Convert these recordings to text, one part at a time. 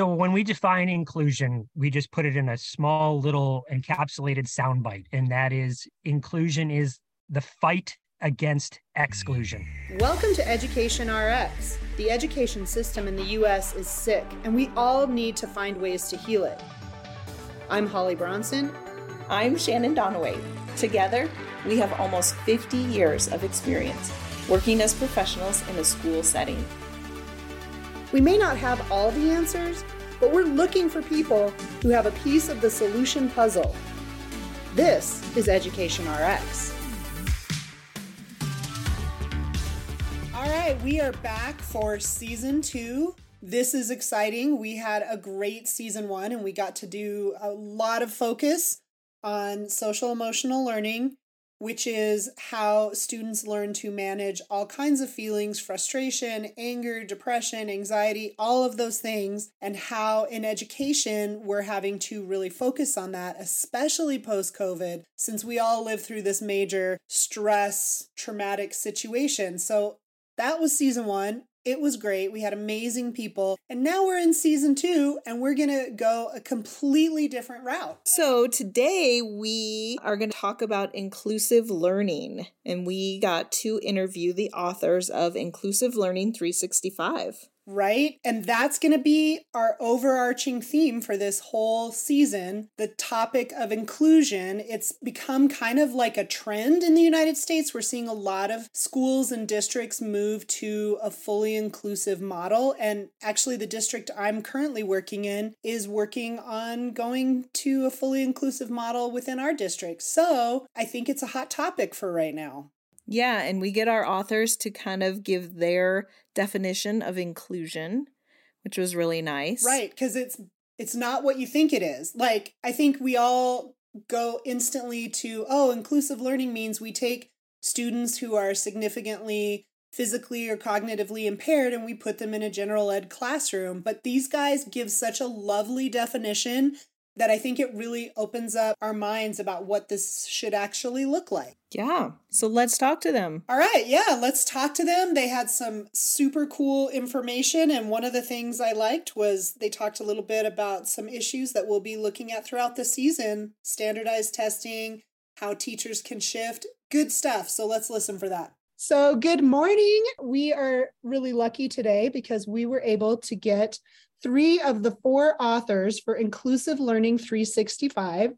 So when we define inclusion, we just put it in a small little encapsulated soundbite, and that is inclusion is the fight against exclusion. Welcome to Education RX. The education system in the US is sick, and we all need to find ways to heal it. I'm Holly Bronson. I'm Shannon Donaway. Together, we have almost 50 years of experience working as professionals in a school setting. We may not have all the answers, but we're looking for people who have a piece of the solution puzzle. This is Education RX. All right, we are back for season two. This is exciting. We had a great season one, and we got to do a lot of focus on social emotional learning which is how students learn to manage all kinds of feelings frustration, anger, depression, anxiety, all of those things, and how in education we're having to really focus on that, especially post COVID, since we all live through this major stress, traumatic situation. So that was season one. It was great. We had amazing people. And now we're in season two and we're going to go a completely different route. So today we are going to talk about inclusive learning. And we got to interview the authors of Inclusive Learning 365 right? And that's going to be our overarching theme for this whole season the topic of inclusion. It's become kind of like a trend in the United States. We're seeing a lot of schools and districts move to a fully inclusive model. And actually, the district I'm currently working in is working on going to a fully inclusive model within our district. So I think it's a hot topic for right now. Yeah, and we get our authors to kind of give their definition of inclusion, which was really nice. Right, because it's it's not what you think it is. Like I think we all go instantly to oh, inclusive learning means we take students who are significantly physically or cognitively impaired and we put them in a general ed classroom. But these guys give such a lovely definition that I think it really opens up our minds about what this should actually look like. Yeah. So let's talk to them. All right. Yeah. Let's talk to them. They had some super cool information. And one of the things I liked was they talked a little bit about some issues that we'll be looking at throughout the season standardized testing, how teachers can shift. Good stuff. So let's listen for that. So, good morning. We are really lucky today because we were able to get three of the four authors for Inclusive Learning 365.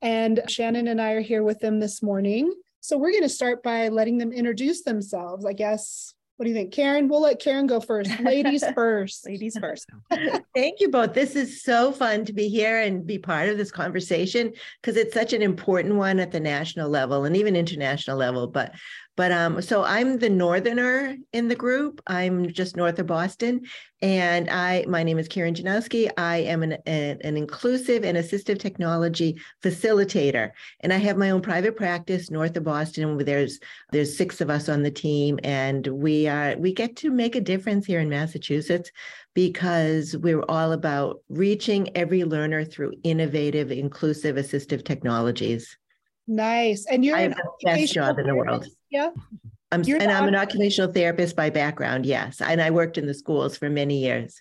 And Shannon and I are here with them this morning. So we're going to start by letting them introduce themselves. I guess what do you think, Karen? We'll let Karen go first. Ladies first. Ladies first. Thank you both. This is so fun to be here and be part of this conversation because it's such an important one at the national level and even international level. But but um, so I'm the northerner in the group. I'm just north of Boston, and I my name is Karen Janowski. I am an, an, an inclusive and assistive technology facilitator, and I have my own private practice north of Boston. There's there's six of us on the team, and we are we get to make a difference here in Massachusetts because we're all about reaching every learner through innovative, inclusive, assistive technologies. Nice. And you're I have the best job in the world. Yeah. I'm, and I'm an occupational therapist by background, yes. And I worked in the schools for many years.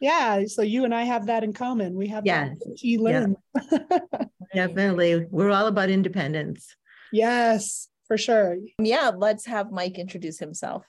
Yeah. So you and I have that in common. We have yes. She learn. Yeah. Definitely. We're all about independence. Yes, for sure. Yeah. Let's have Mike introduce himself.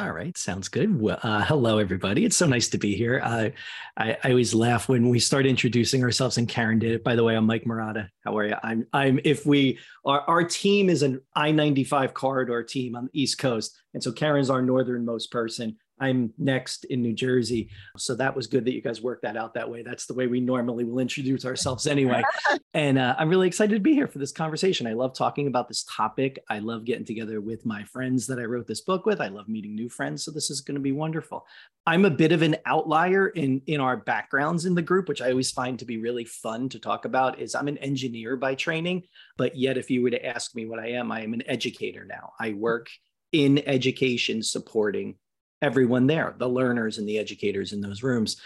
All right, sounds good. Well, uh, hello, everybody. It's so nice to be here. Uh, I, I, always laugh when we start introducing ourselves, and Karen did it. By the way, I'm Mike Marotta. How are you? I'm. I'm. If we our our team is an I-95 corridor team on the East Coast, and so Karen's our northernmost person. I'm next in New Jersey. So that was good that you guys worked that out that way. That's the way we normally will introduce ourselves anyway. and uh, I'm really excited to be here for this conversation. I love talking about this topic. I love getting together with my friends that I wrote this book with. I love meeting new friends. So this is going to be wonderful. I'm a bit of an outlier in, in our backgrounds in the group, which I always find to be really fun to talk about is I'm an engineer by training, but yet if you were to ask me what I am, I am an educator now. I work in education supporting everyone there, the learners and the educators in those rooms.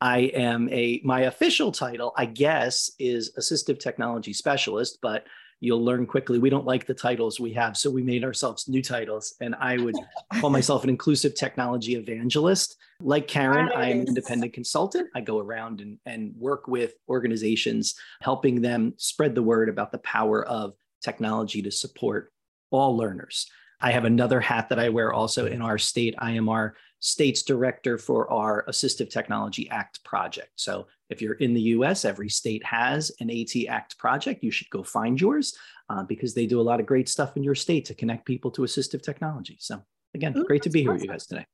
I am a my official title, I guess, is assistive technology specialist, but you'll learn quickly. We don't like the titles we have, so we made ourselves new titles. And I would call myself an inclusive technology evangelist. Like Karen, nice. I am an independent consultant. I go around and, and work with organizations, helping them spread the word about the power of technology to support all learners. I have another hat that I wear also in our state. I am our state's director for our Assistive Technology Act project. So if you're in the US, every state has an AT Act project. You should go find yours uh, because they do a lot of great stuff in your state to connect people to assistive technology. So again, Ooh, great to be here with you guys today.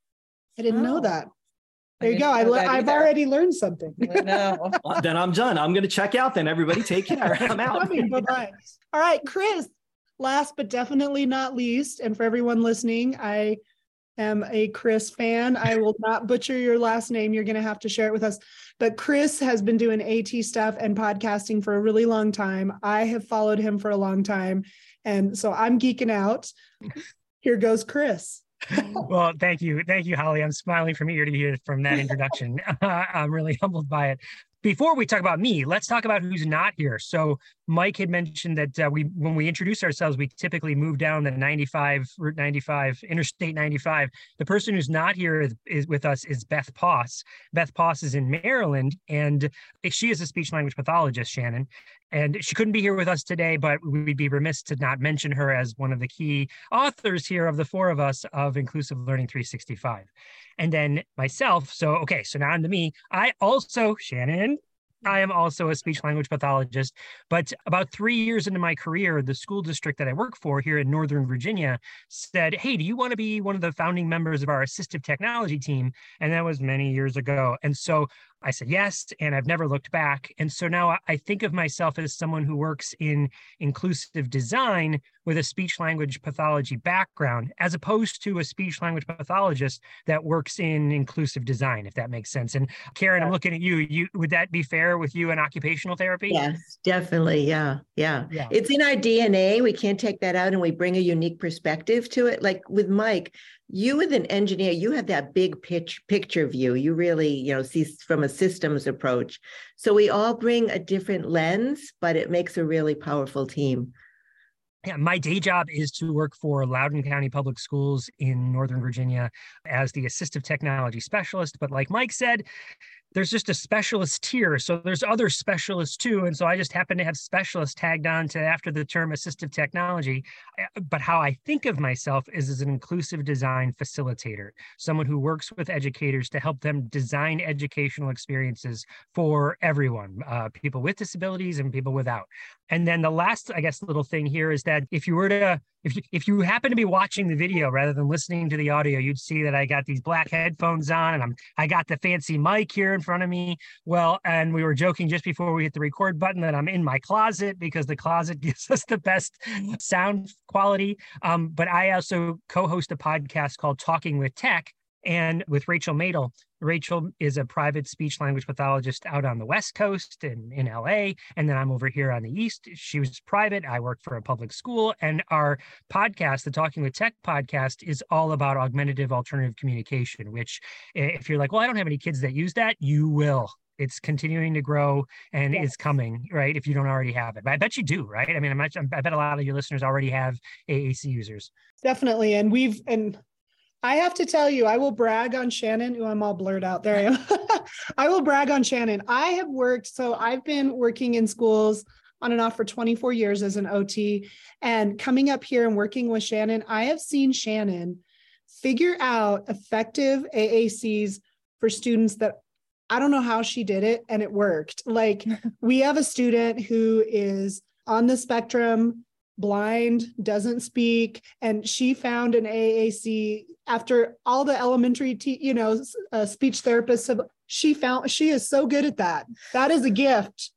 I didn't oh. know that. There you go. I le- I've already learned something. well, then I'm done. I'm going to check out. Then everybody take care. I'm out. Bye-bye. All right, Chris. Last but definitely not least, and for everyone listening, I am a Chris fan. I will not butcher your last name. You're going to have to share it with us. But Chris has been doing AT stuff and podcasting for a really long time. I have followed him for a long time. And so I'm geeking out. Here goes Chris. well, thank you. Thank you, Holly. I'm smiling from ear to ear from that introduction. I'm really humbled by it before we talk about me, let's talk about who's not here. So Mike had mentioned that uh, we, when we introduce ourselves, we typically move down the 95 Route 95, Interstate 95. The person who's not here is, is with us is Beth Poss. Beth Poss is in Maryland, and she is a speech language pathologist, Shannon. And she couldn't be here with us today, but we'd be remiss to not mention her as one of the key authors here of the four of us of Inclusive Learning 365 and then myself. So, okay, so now on to me. I also, Shannon, I am also a speech language pathologist. But about three years into my career, the school district that I work for here in Northern Virginia said, Hey, do you want to be one of the founding members of our assistive technology team? And that was many years ago. And so I said yes, and I've never looked back. And so now I think of myself as someone who works in inclusive design with a speech language pathology background, as opposed to a speech language pathologist that works in inclusive design, if that makes sense. And Karen, I'm looking at you. You would that be fair with you in occupational therapy? Yes, definitely. Yeah, yeah. yeah. It's in our DNA. We can't take that out, and we bring a unique perspective to it. Like with Mike, you as an engineer you have that big pitch picture view you really you know see from a systems approach so we all bring a different lens but it makes a really powerful team yeah, my day job is to work for Loudoun County Public Schools in Northern Virginia as the assistive technology specialist. But like Mike said, there's just a specialist tier. So there's other specialists too. And so I just happen to have specialist tagged on to after the term assistive technology. Eh, but how I think of myself is as an inclusive design facilitator, someone who works with educators to help them design educational experiences for everyone, uh, people with disabilities and people without. And then the last, I guess, little thing here is that if you were to if you, if you happen to be watching the video rather than listening to the audio, you'd see that I got these black headphones on and I'm I got the fancy mic here in front of me. Well, and we were joking just before we hit the record button that I'm in my closet because the closet gives us the best sound quality. Um, but I also co-host a podcast called Talking with Tech and with Rachel Madel. Rachel is a private speech language pathologist out on the West Coast and in LA. And then I'm over here on the East. She was private. I work for a public school. And our podcast, the Talking with Tech podcast, is all about augmentative alternative communication, which, if you're like, well, I don't have any kids that use that, you will it's continuing to grow and yes. it's coming right if you don't already have it but i bet you do right i mean I'm, i bet a lot of your listeners already have aac users definitely and we've and I have to tell you, I will brag on Shannon. Oh, I'm all blurred out. There I am. I will brag on Shannon. I have worked, so I've been working in schools on and off for 24 years as an OT. And coming up here and working with Shannon, I have seen Shannon figure out effective AACs for students that I don't know how she did it and it worked. Like we have a student who is on the spectrum blind, doesn't speak, and she found an AAC after all the elementary, te- you know, uh, speech therapists have. She found she is so good at that. That is a gift.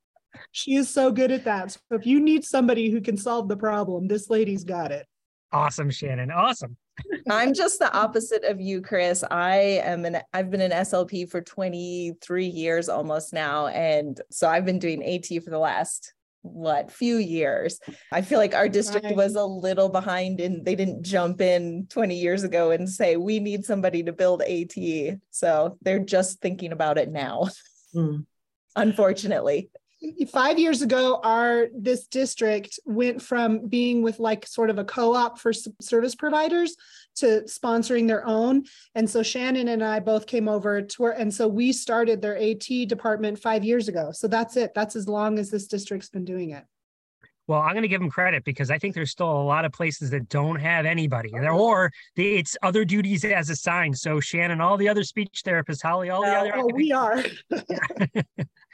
She is so good at that. So if you need somebody who can solve the problem, this lady's got it. Awesome, Shannon. Awesome. I'm just the opposite of you, Chris. I am an I've been an SLP for 23 years almost now. And so I've been doing AT for the last what few years i feel like our district right. was a little behind and they didn't jump in 20 years ago and say we need somebody to build at so they're just thinking about it now mm. unfortunately five years ago, our this district went from being with like sort of a co-op for service providers to sponsoring their own. And so Shannon and I both came over to where, and so we started their AT department five years ago. So that's it. That's as long as this district's been doing it. Well, I'm going to give them credit because I think there's still a lot of places that don't have anybody, oh, or it's other duties as assigned. So Shannon, all the other speech therapists, Holly, all the other. Oh, we are.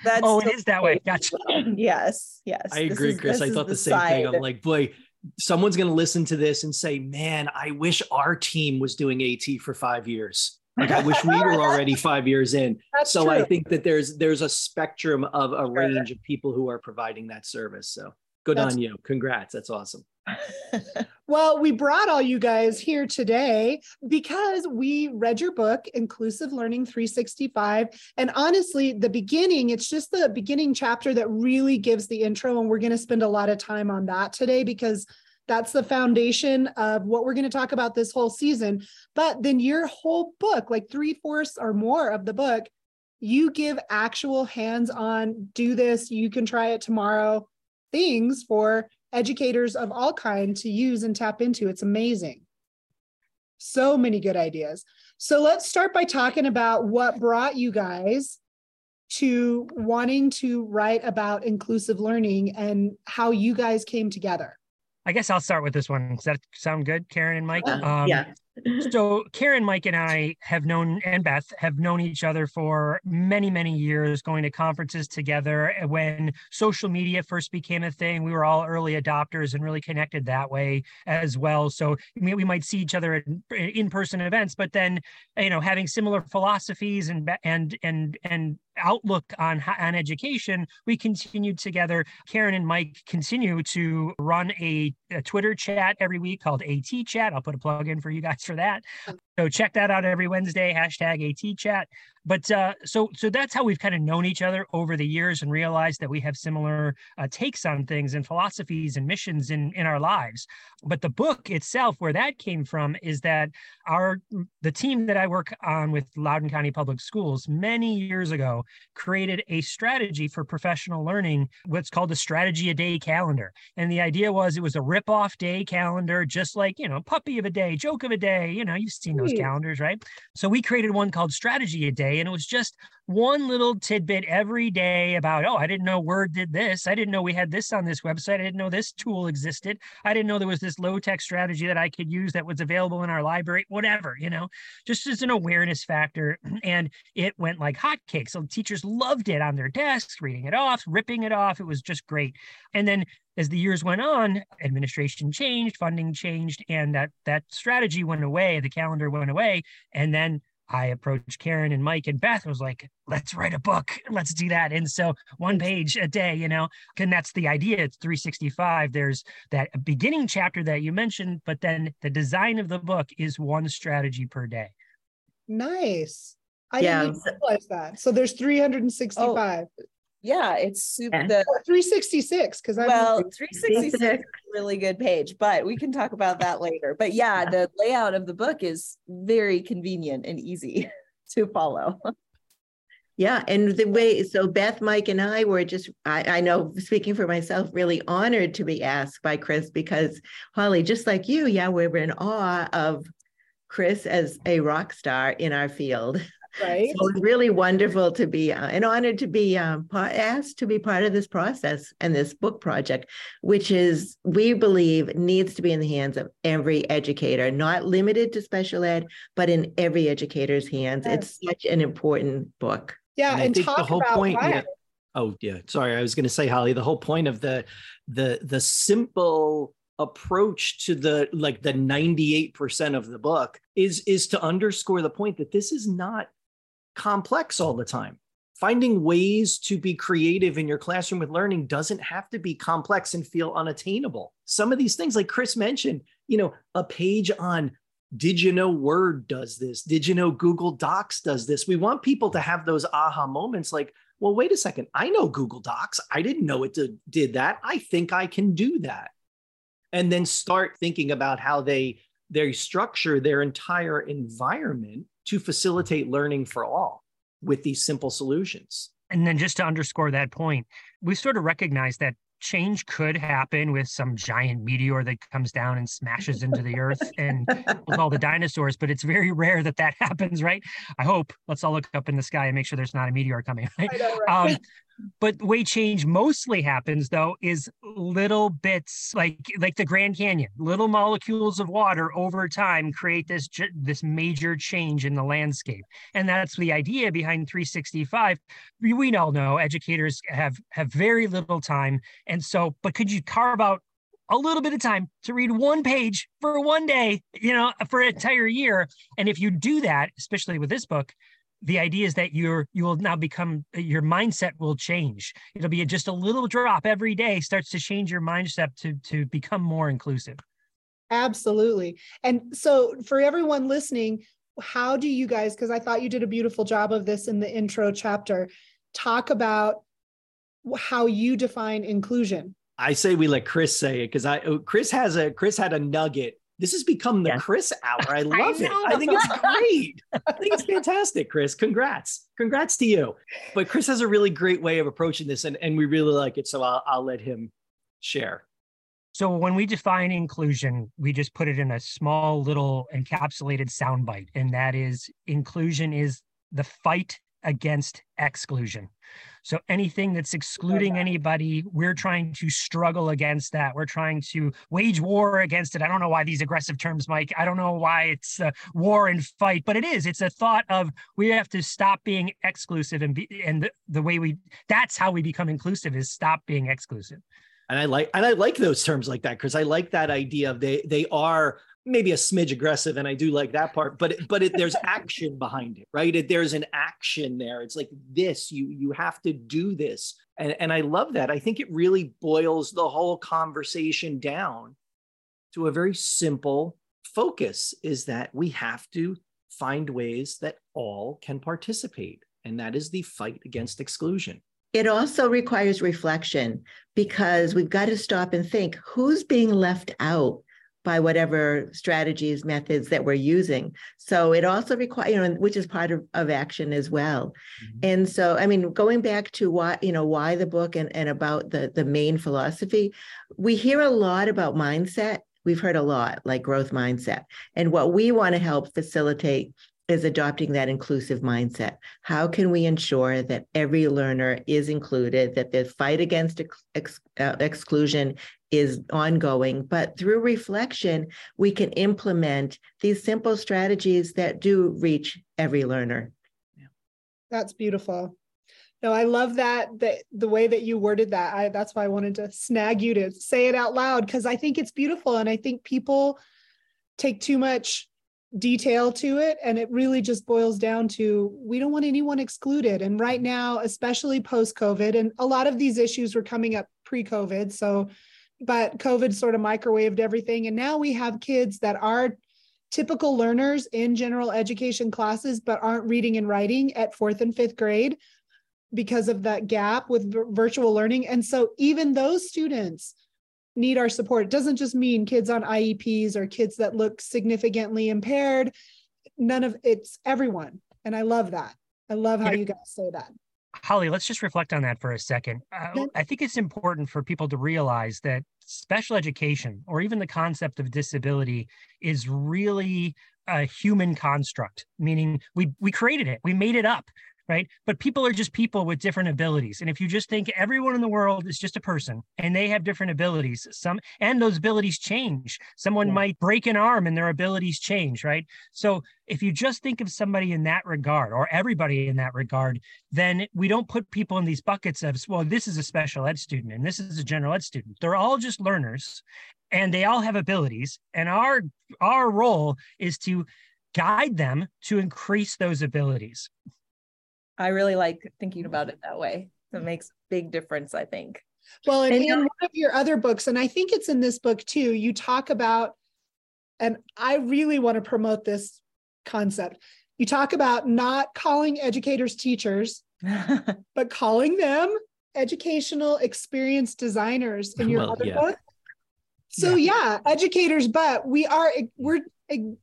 That's oh, it is that way. Gotcha. Yes, yes. I agree, is, Chris. I thought the, the same thing. I'm like, boy, someone's going to listen to this and say, "Man, I wish our team was doing AT for five years." Like I wish we were already five years in. That's so true. I think that there's there's a spectrum of a range of people who are providing that service. So good That's- on you. Congrats. That's awesome. well, we brought all you guys here today because we read your book, Inclusive Learning 365. And honestly, the beginning, it's just the beginning chapter that really gives the intro. And we're going to spend a lot of time on that today because that's the foundation of what we're going to talk about this whole season. But then your whole book, like three fourths or more of the book, you give actual hands on, do this, you can try it tomorrow things for educators of all kind to use and tap into. It's amazing. So many good ideas. So let's start by talking about what brought you guys to wanting to write about inclusive learning and how you guys came together. I guess I'll start with this one. Does that sound good, Karen and Mike? Um, yeah. So Karen, Mike, and I have known, and Beth have known each other for many, many years, going to conferences together. Eh, when social media first became a thing, we were all early adopters and really connected that way as well. So we might see each other at eh, in-person events, but then you know, having similar philosophies and and and and outlook on on education, we continued together. Karen and Mike continue to run a, a Twitter chat every week called AT Chat. I'll put a plug in for you guys for that. So check that out every Wednesday. Hashtag AT Chat. But uh, so so that's how we've kind of known each other over the years and realized that we have similar uh, takes on things and philosophies and missions in in our lives. But the book itself, where that came from, is that our the team that I work on with Loudoun County Public Schools many years ago created a strategy for professional learning, what's called a strategy a day calendar. And the idea was it was a rip off day calendar, just like you know puppy of a day, joke of a day. You know you've seen those calendars, right? So we created one called strategy a day. And it was just one little tidbit every day about, oh, I didn't know Word did this. I didn't know we had this on this website. I didn't know this tool existed. I didn't know there was this low tech strategy that I could use that was available in our library, whatever, you know, just as an awareness factor. And it went like hotcakes. So teachers loved it on their desks, reading it off, ripping it off. It was just great. And then as the years went on, administration changed, funding changed, and that that strategy went away. The calendar went away, and then I approached Karen and Mike and Beth was like, let's write a book. Let's do that. And so one page a day, you know, and that's the idea. It's 365. There's that beginning chapter that you mentioned, but then the design of the book is one strategy per day. Nice. I yeah. didn't realize that. So there's 365. Oh, yeah, it's super the 366 because I well 366 really good page, but we can talk about that later. But yeah, the layout of the book is very convenient and easy to follow. Yeah, and the way so Beth, Mike, and I were just I, I know speaking for myself, really honored to be asked by Chris because Holly, just like you, yeah, we're in awe of Chris as a rock star in our field. Right. So it's really wonderful to be uh, and honored to be um, asked to be part of this process and this book project, which is, we believe, needs to be in the hands of every educator, not limited to special ed, but in every educator's hands. Yes. It's such an important book. Yeah. And, and think the whole point. Yeah, oh, yeah. Sorry. I was going to say, Holly, the whole point of the, the, the simple approach to the like the 98% of the book is is to underscore the point that this is not complex all the time. Finding ways to be creative in your classroom with learning doesn't have to be complex and feel unattainable. Some of these things, like Chris mentioned, you know, a page on did you know Word does this? Did you know Google Docs does this? We want people to have those aha moments like, well, wait a second. I know Google Docs. I didn't know it did that. I think I can do that. And then start thinking about how they they structure their entire environment to facilitate learning for all with these simple solutions. And then just to underscore that point, we sort of recognize that change could happen with some giant meteor that comes down and smashes into the earth and with all the dinosaurs, but it's very rare that that happens, right? I hope. Let's all look up in the sky and make sure there's not a meteor coming. Right? Know, right? Um, but the way change mostly happens though is little bits like like the grand canyon. Little molecules of water over time create this this major change in the landscape. And that's the idea behind 365 we, we all know educators have have very little time. And so but could you carve out a little bit of time to read one page for one day, you know, for an entire year. And if you do that, especially with this book, the idea is that you're you will now become your mindset will change. It'll be just a little drop every day starts to change your mindset to to become more inclusive. Absolutely. And so for everyone listening how do you guys because i thought you did a beautiful job of this in the intro chapter talk about how you define inclusion? I say we let chris say it because i oh, chris has a chris had a nugget this has become the yeah. Chris hour. I love I it. I think it's great. I think it's fantastic, Chris. Congrats. Congrats to you. But Chris has a really great way of approaching this, and, and we really like it. So I'll, I'll let him share. So when we define inclusion, we just put it in a small little encapsulated soundbite, and that is inclusion is the fight against exclusion. So anything that's excluding anybody, we're trying to struggle against that. We're trying to wage war against it. I don't know why these aggressive terms, Mike. I don't know why it's a war and fight, but it is. It's a thought of we have to stop being exclusive and be, and the, the way we that's how we become inclusive is stop being exclusive. And I like and I like those terms like that because I like that idea of they they are maybe a smidge aggressive and i do like that part but but it, there's action behind it right? It, there's an action there. It's like this you you have to do this. And and i love that. I think it really boils the whole conversation down to a very simple focus is that we have to find ways that all can participate and that is the fight against exclusion. It also requires reflection because we've got to stop and think who's being left out by whatever strategies, methods that we're using. So it also requires, you know, which is part of, of action as well. Mm-hmm. And so, I mean, going back to why, you know, why the book and, and about the, the main philosophy, we hear a lot about mindset. We've heard a lot like growth mindset. And what we want to help facilitate is adopting that inclusive mindset. How can we ensure that every learner is included, that the fight against ex- uh, exclusion is ongoing, but through reflection, we can implement these simple strategies that do reach every learner. That's beautiful. No, I love that that the way that you worded that. I that's why I wanted to snag you to say it out loud because I think it's beautiful and I think people take too much detail to it and it really just boils down to we don't want anyone excluded and right mm-hmm. now especially post covid and a lot of these issues were coming up pre covid so but COVID sort of microwaved everything. And now we have kids that are typical learners in general education classes, but aren't reading and writing at fourth and fifth grade because of that gap with virtual learning. And so even those students need our support. It doesn't just mean kids on IEPs or kids that look significantly impaired. None of it's everyone. And I love that. I love how you guys say that. Holly, let's just reflect on that for a second. Uh, I think it's important for people to realize that special education or even the concept of disability is really a human construct, meaning we, we created it, we made it up right? But people are just people with different abilities. And if you just think everyone in the world is just a person and they have different abilities, some and those abilities change. Someone yeah. might break an arm and their abilities change, right? So if you just think of somebody in that regard or everybody in that regard, then we don't put people in these buckets of, well, this is a special ed student and this is a general ed student. They're all just learners and they all have abilities. And our our role is to guide them to increase those abilities. I really like thinking about it that way. It makes a big difference, I think. Well, and, and in one of your other books, and I think it's in this book too, you talk about, and I really want to promote this concept. You talk about not calling educators teachers, but calling them educational experience designers in your well, other yeah. book. So yeah. yeah, educators, but we are we're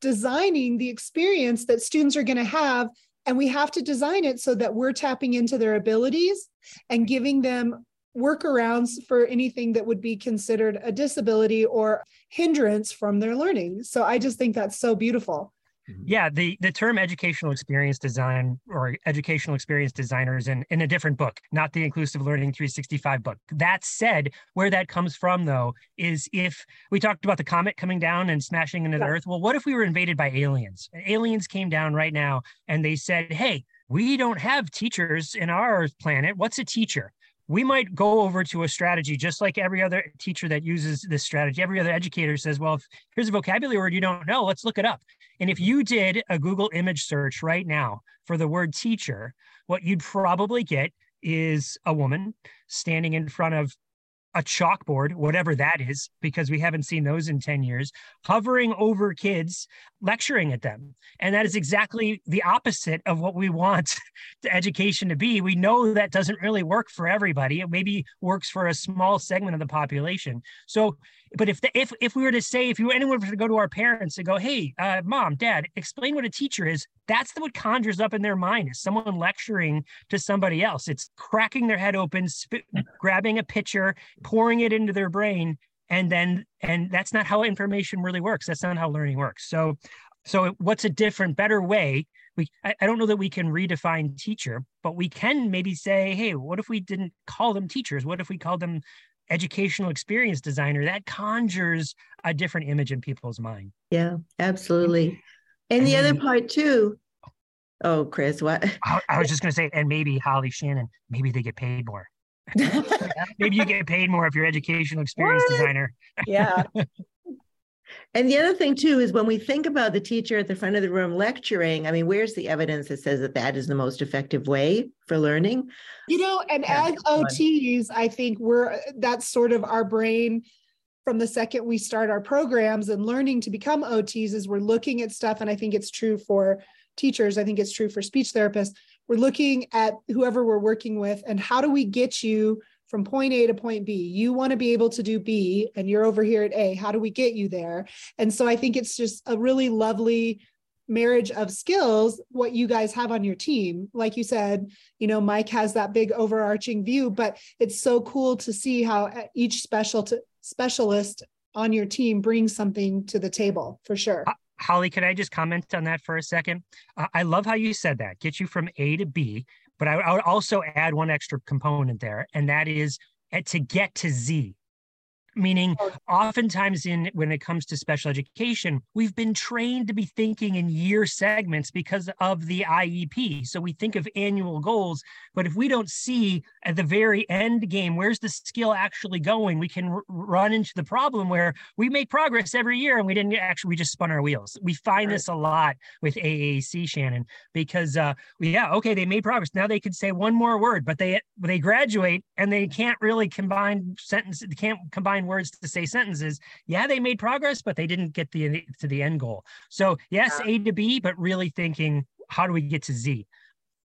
designing the experience that students are going to have And we have to design it so that we're tapping into their abilities and giving them workarounds for anything that would be considered a disability or hindrance from their learning. So I just think that's so beautiful. Mm-hmm. Yeah, the the term educational experience design or educational experience designers in, in a different book, not the inclusive learning 365 book. That said, where that comes from though is if we talked about the comet coming down and smashing into yeah. the earth. Well, what if we were invaded by aliens? Aliens came down right now and they said, "Hey, we don't have teachers in our planet. What's a teacher? we might go over to a strategy just like every other teacher that uses this strategy. Every other educator says, well, if here's a vocabulary word you don't know, let's look it up. And if you did a Google image search right now for the word teacher, what you'd probably get is a woman standing in front of a chalkboard, whatever that is, because we haven't seen those in 10 years, hovering over kids, lecturing at them. And that is exactly the opposite of what we want the education to be. We know that doesn't really work for everybody. It maybe works for a small segment of the population. So but if the, if if we were to say if you were anyone were to go to our parents and go hey uh, mom dad explain what a teacher is that's what conjures up in their mind is someone lecturing to somebody else. It's cracking their head open grabbing a pitcher pouring it into their brain and then and that's not how information really works. That's not how learning works. So so what's a different better way? We I, I don't know that we can redefine teacher but we can maybe say hey what if we didn't call them teachers? What if we called them educational experience designer, that conjures a different image in people's mind. Yeah, absolutely. And, and the other part too. Oh, Chris, what? I, I was just going to say, and maybe Holly Shannon, maybe they get paid more. maybe you get paid more if you're educational experience what? designer. yeah. And the other thing too is when we think about the teacher at the front of the room lecturing, I mean, where's the evidence that says that that is the most effective way for learning? You know, and yeah, as OTs, I think we're that's sort of our brain from the second we start our programs and learning to become OTs is we're looking at stuff and I think it's true for teachers, I think it's true for speech therapists. We're looking at whoever we're working with and how do we get you from point A to point B. You want to be able to do B and you're over here at A. How do we get you there? And so I think it's just a really lovely marriage of skills what you guys have on your team like you said you know mike has that big overarching view but it's so cool to see how each special to, specialist on your team brings something to the table for sure holly could i just comment on that for a second uh, i love how you said that get you from a to b but I, I would also add one extra component there, and that is eh, to get to Z meaning oftentimes in when it comes to special education we've been trained to be thinking in year segments because of the iep so we think of annual goals but if we don't see at the very end game where's the skill actually going? We can r- run into the problem where we make progress every year and we didn't actually we just spun our wheels. We find right. this a lot with aac shannon because uh yeah okay they made progress. Now they could say one more word but they they graduate and they can't really combine sentences they can't combine words to say sentences. Yeah, they made progress, but they didn't get the to the end goal. So yes, A to B, but really thinking, how do we get to Z?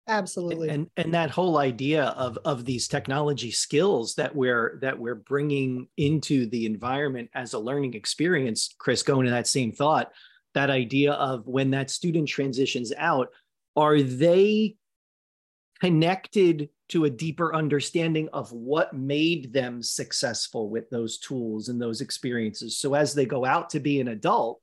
Absolutely. And and that whole idea of of these technology skills that we're that we're bringing into the environment as a learning experience, Chris, going to that same thought, that idea of when that student transitions out, are they connected to a deeper understanding of what made them successful with those tools and those experiences. So as they go out to be an adult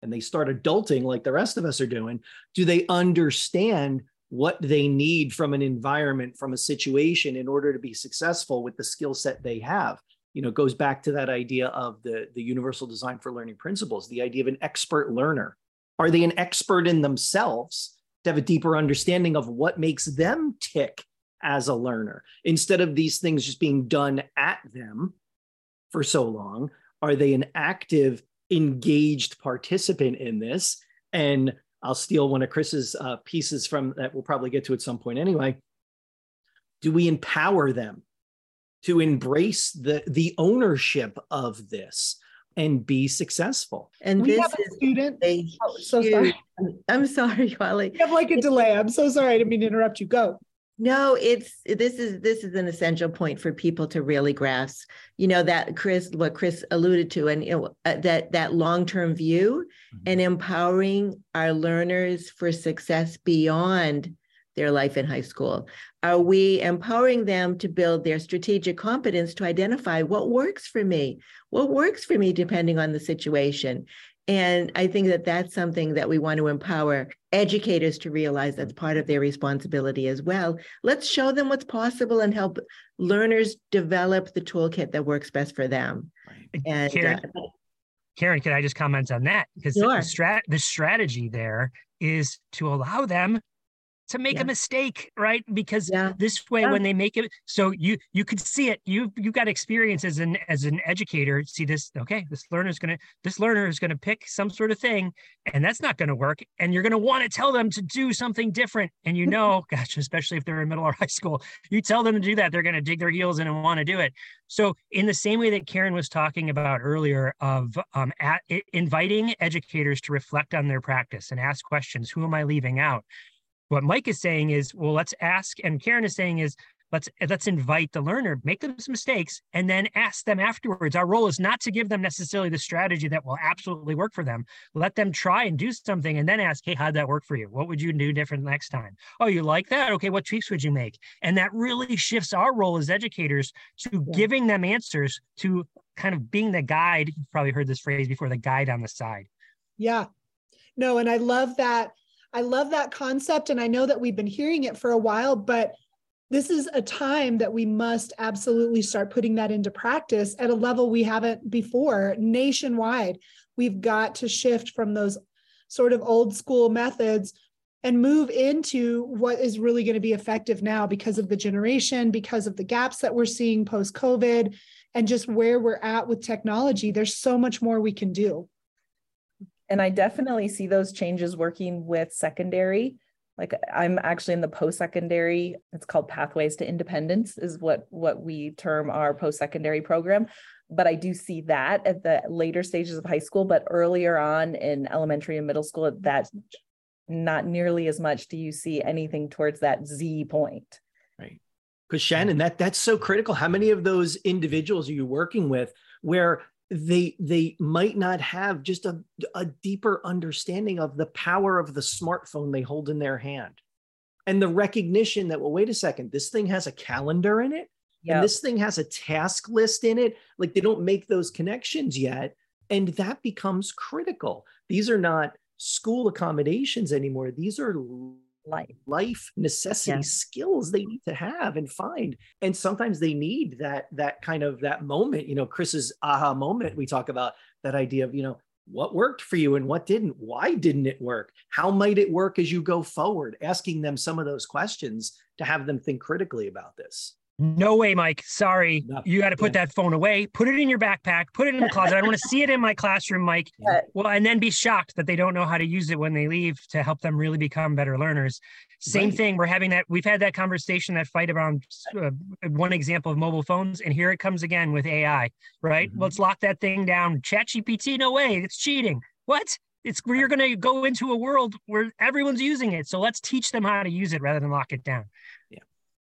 and they start adulting like the rest of us are doing, do they understand what they need from an environment, from a situation in order to be successful with the skill set they have? You know, goes back to that idea of the, the universal design for learning principles, the idea of an expert learner. Are they an expert in themselves? to have a deeper understanding of what makes them tick as a learner instead of these things just being done at them for so long are they an active engaged participant in this and i'll steal one of chris's uh, pieces from that we'll probably get to at some point anyway do we empower them to embrace the the ownership of this and be successful. And we this have a student. A oh, so sorry. I'm sorry, Holly. You have like a delay. I'm so sorry. I didn't mean to interrupt you. Go. No, it's this is this is an essential point for people to really grasp. You know that Chris, what Chris alluded to, and you know, uh, that that long term view, mm-hmm. and empowering our learners for success beyond their life in high school. Are we empowering them to build their strategic competence to identify what works for me, what works for me depending on the situation, and I think that that's something that we want to empower educators to realize that's part of their responsibility as well. Let's show them what's possible and help learners develop the toolkit that works best for them. And Karen, uh, Karen, can I just comment on that? Because sure. the, strat- the strategy there is to allow them to make yeah. a mistake right because yeah. this way yeah. when they make it so you you could see it you you got experience as an as an educator see this okay this learner is going to this learner is to pick some sort of thing and that's not going to work and you're going to want to tell them to do something different and you know gosh especially if they're in middle or high school you tell them to do that they're going to dig their heels in and want to do it so in the same way that karen was talking about earlier of um, at, inviting educators to reflect on their practice and ask questions who am i leaving out what Mike is saying is, well, let's ask, and Karen is saying is, let's let's invite the learner, make them some mistakes, and then ask them afterwards. Our role is not to give them necessarily the strategy that will absolutely work for them. Let them try and do something, and then ask, hey, how'd that work for you? What would you do different next time? Oh, you like that? Okay, what tweaks would you make? And that really shifts our role as educators to yeah. giving them answers to kind of being the guide. You've probably heard this phrase before, the guide on the side. Yeah. No, and I love that I love that concept. And I know that we've been hearing it for a while, but this is a time that we must absolutely start putting that into practice at a level we haven't before nationwide. We've got to shift from those sort of old school methods and move into what is really going to be effective now because of the generation, because of the gaps that we're seeing post COVID, and just where we're at with technology. There's so much more we can do and I definitely see those changes working with secondary. Like I'm actually in the post-secondary, it's called Pathways to Independence, is what what we term our post-secondary program. But I do see that at the later stages of high school, but earlier on in elementary and middle school, that's not nearly as much do you see anything towards that Z point. Right. Because Shannon, that that's so critical. How many of those individuals are you working with where they they might not have just a, a deeper understanding of the power of the smartphone they hold in their hand and the recognition that well wait a second this thing has a calendar in it yep. and this thing has a task list in it. Like they don't make those connections yet. And that becomes critical. These are not school accommodations anymore. These are life. Life necessity yeah. skills they need to have and find. And sometimes they need that that kind of that moment you know chris's aha moment we talk about that idea of you know what worked for you and what didn't? Why didn't it work? How might it work as you go forward? Asking them some of those questions to have them think critically about this no way, Mike. Sorry. No. You got to put yeah. that phone away. Put it in your backpack. Put it in the closet. I want to see it in my classroom, Mike. Yeah. Well, and then be shocked that they don't know how to use it when they leave to help them really become better learners. Same right. thing. We're having that. We've had that conversation, that fight around uh, one example of mobile phones, and here it comes again with AI. Right? Mm-hmm. Let's lock that thing down. Chat GPT. No way. It's cheating. What? It's you're going to go into a world where everyone's using it. So let's teach them how to use it rather than lock it down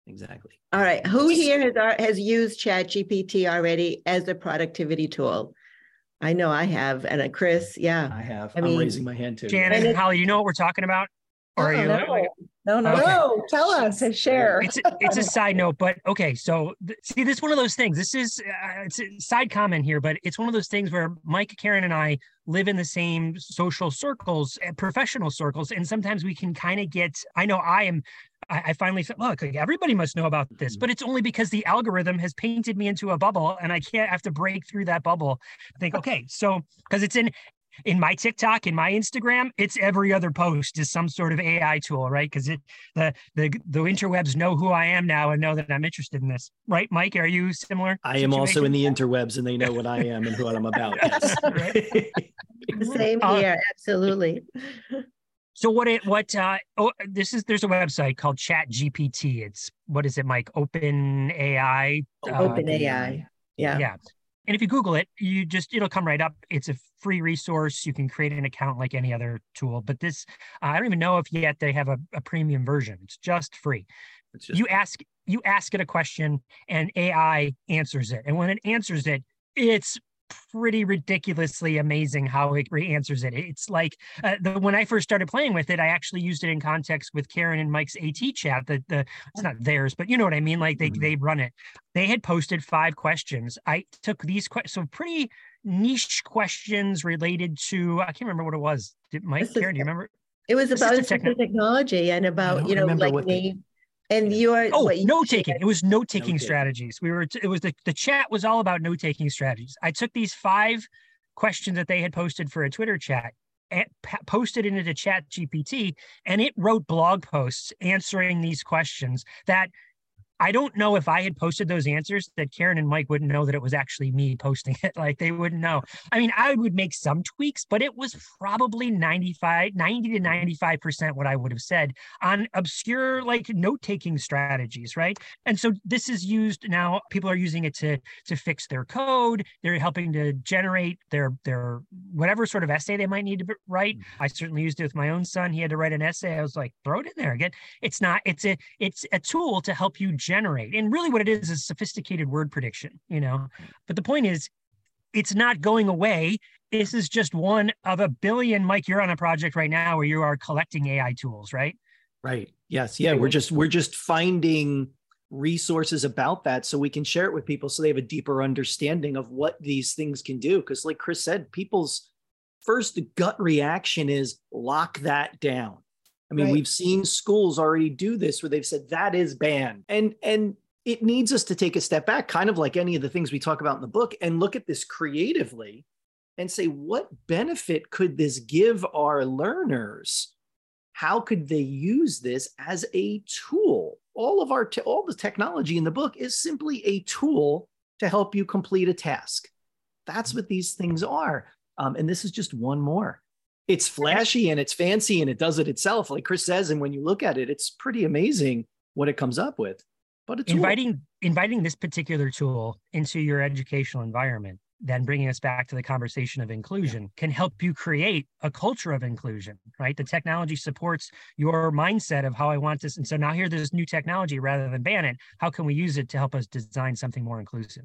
exactly. All right. Who here has, uh, has used Chat GPT already as a productivity tool? I know I have. And uh, Chris, yeah. I have. I am raising my hand too. Janet and Holly, you know what we're talking about? Or oh, no. No, no, okay. no. Tell us and share. It's a, it's a side note, but okay. So th- see, this is one of those things. This is uh, it's a side comment here, but it's one of those things where Mike, Karen, and I live in the same social circles, eh, professional circles, and sometimes we can kind of get. I know I am I, finally said, look, everybody must know about this, mm-hmm. but it's only because the algorithm has painted me into a bubble and I can't have to break through that bubble. I think, okay, so because it's in in my TikTok, in my Instagram, it's every other post is some sort of AI tool, right? Because it the the the interwebs know who I am now and know that I'm interested in this, right? Mike, are you similar? I situation? am also in the interwebs, and they know what I am and what I'm about. Same uh, here, uh, absolutely. So what it what uh oh this is there's a website called Chat GPT. It's what is it, Mike? Open AI. Uh, Open AI. Yeah. Yeah. And if you Google it, you just it'll come right up. It's a free resource. You can create an account like any other tool. But this, uh, I don't even know if yet they have a, a premium version. It's just free. It's just you ask you ask it a question and AI answers it. And when it answers it, it's pretty ridiculously amazing how it answers it. It's like uh, the, when I first started playing with it, I actually used it in context with Karen and Mike's AT chat. That the it's not theirs, but you know what I mean. Like they Mhm. they run it. They had posted five questions. I took these questions, so pretty niche questions related to I can't remember what it was. Did Mike Karen? Do you remember? It was about Assistive assistive technology and about, you know, like name. And you are Oh, what you note taking. It was note taking strategies. We were, it was the, the chat was all about note taking strategies. I took these five questions that they had posted for a Twitter chat and posted it into chat GPT and it wrote blog posts answering these questions that I don't know if I had posted those answers that Karen and Mike wouldn't know that it was actually me posting it. Like they wouldn't know. I mean, I would make some tweaks, but it was probably 95, 90 to 95% what I would have said on obscure like note-taking strategies, right? And so this is used now, people are using it to to fix their code. They're helping to generate their their whatever sort of essay they might need to write. Mm-hmm. I certainly used it with my own son. He had to write an essay. I was like, throw it in there again. It's not, it's a it's a tool to help you generate. And really what it is is sophisticated word prediction, you know. But the point is it's not going away. This is just one of a billion. Mike, you're on a project right now where you are collecting AI tools, right? Right. Yes. Yeah. We're just we're just finding resources about that so we can share it with people so they have a deeper understanding of what these things can do. Because, like Chris said, people's first gut reaction is lock that down. I mean, Right. we've seen schools already do this where they've said that is banned. And and it needs us to take a step back, kind of like any of the things we talk about in the book, and look at this creatively and say, what benefit could this give our learners? how could they use this as a tool all of our te- all the technology in the book is simply a tool to help you complete a task that's what these things are um, and this is just one more it's flashy and it's fancy and it does it itself. Like chris says and when you look at it it's pretty amazing what it comes up with but it's inviting inviting this particular tool into your educational environment then bringing us back to the conversation of inclusion can help you create a culture of inclusion right? The technology supports your mindset of how i want this. And so now here there's new technology rather than ban it. How can we use it to help us design something more inclusive?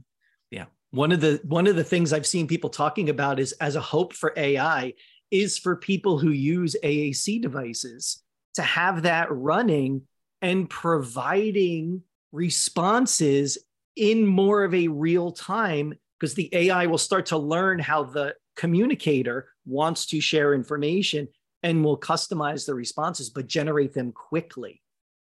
Yeah. One of the one of the things I've seen people talking about is as a hope for AI is for people who use AAC devices to have that running and providing responses in more of a real time because the AI will start to learn how the communicator wants to share information and will customize the responses but generate them quickly.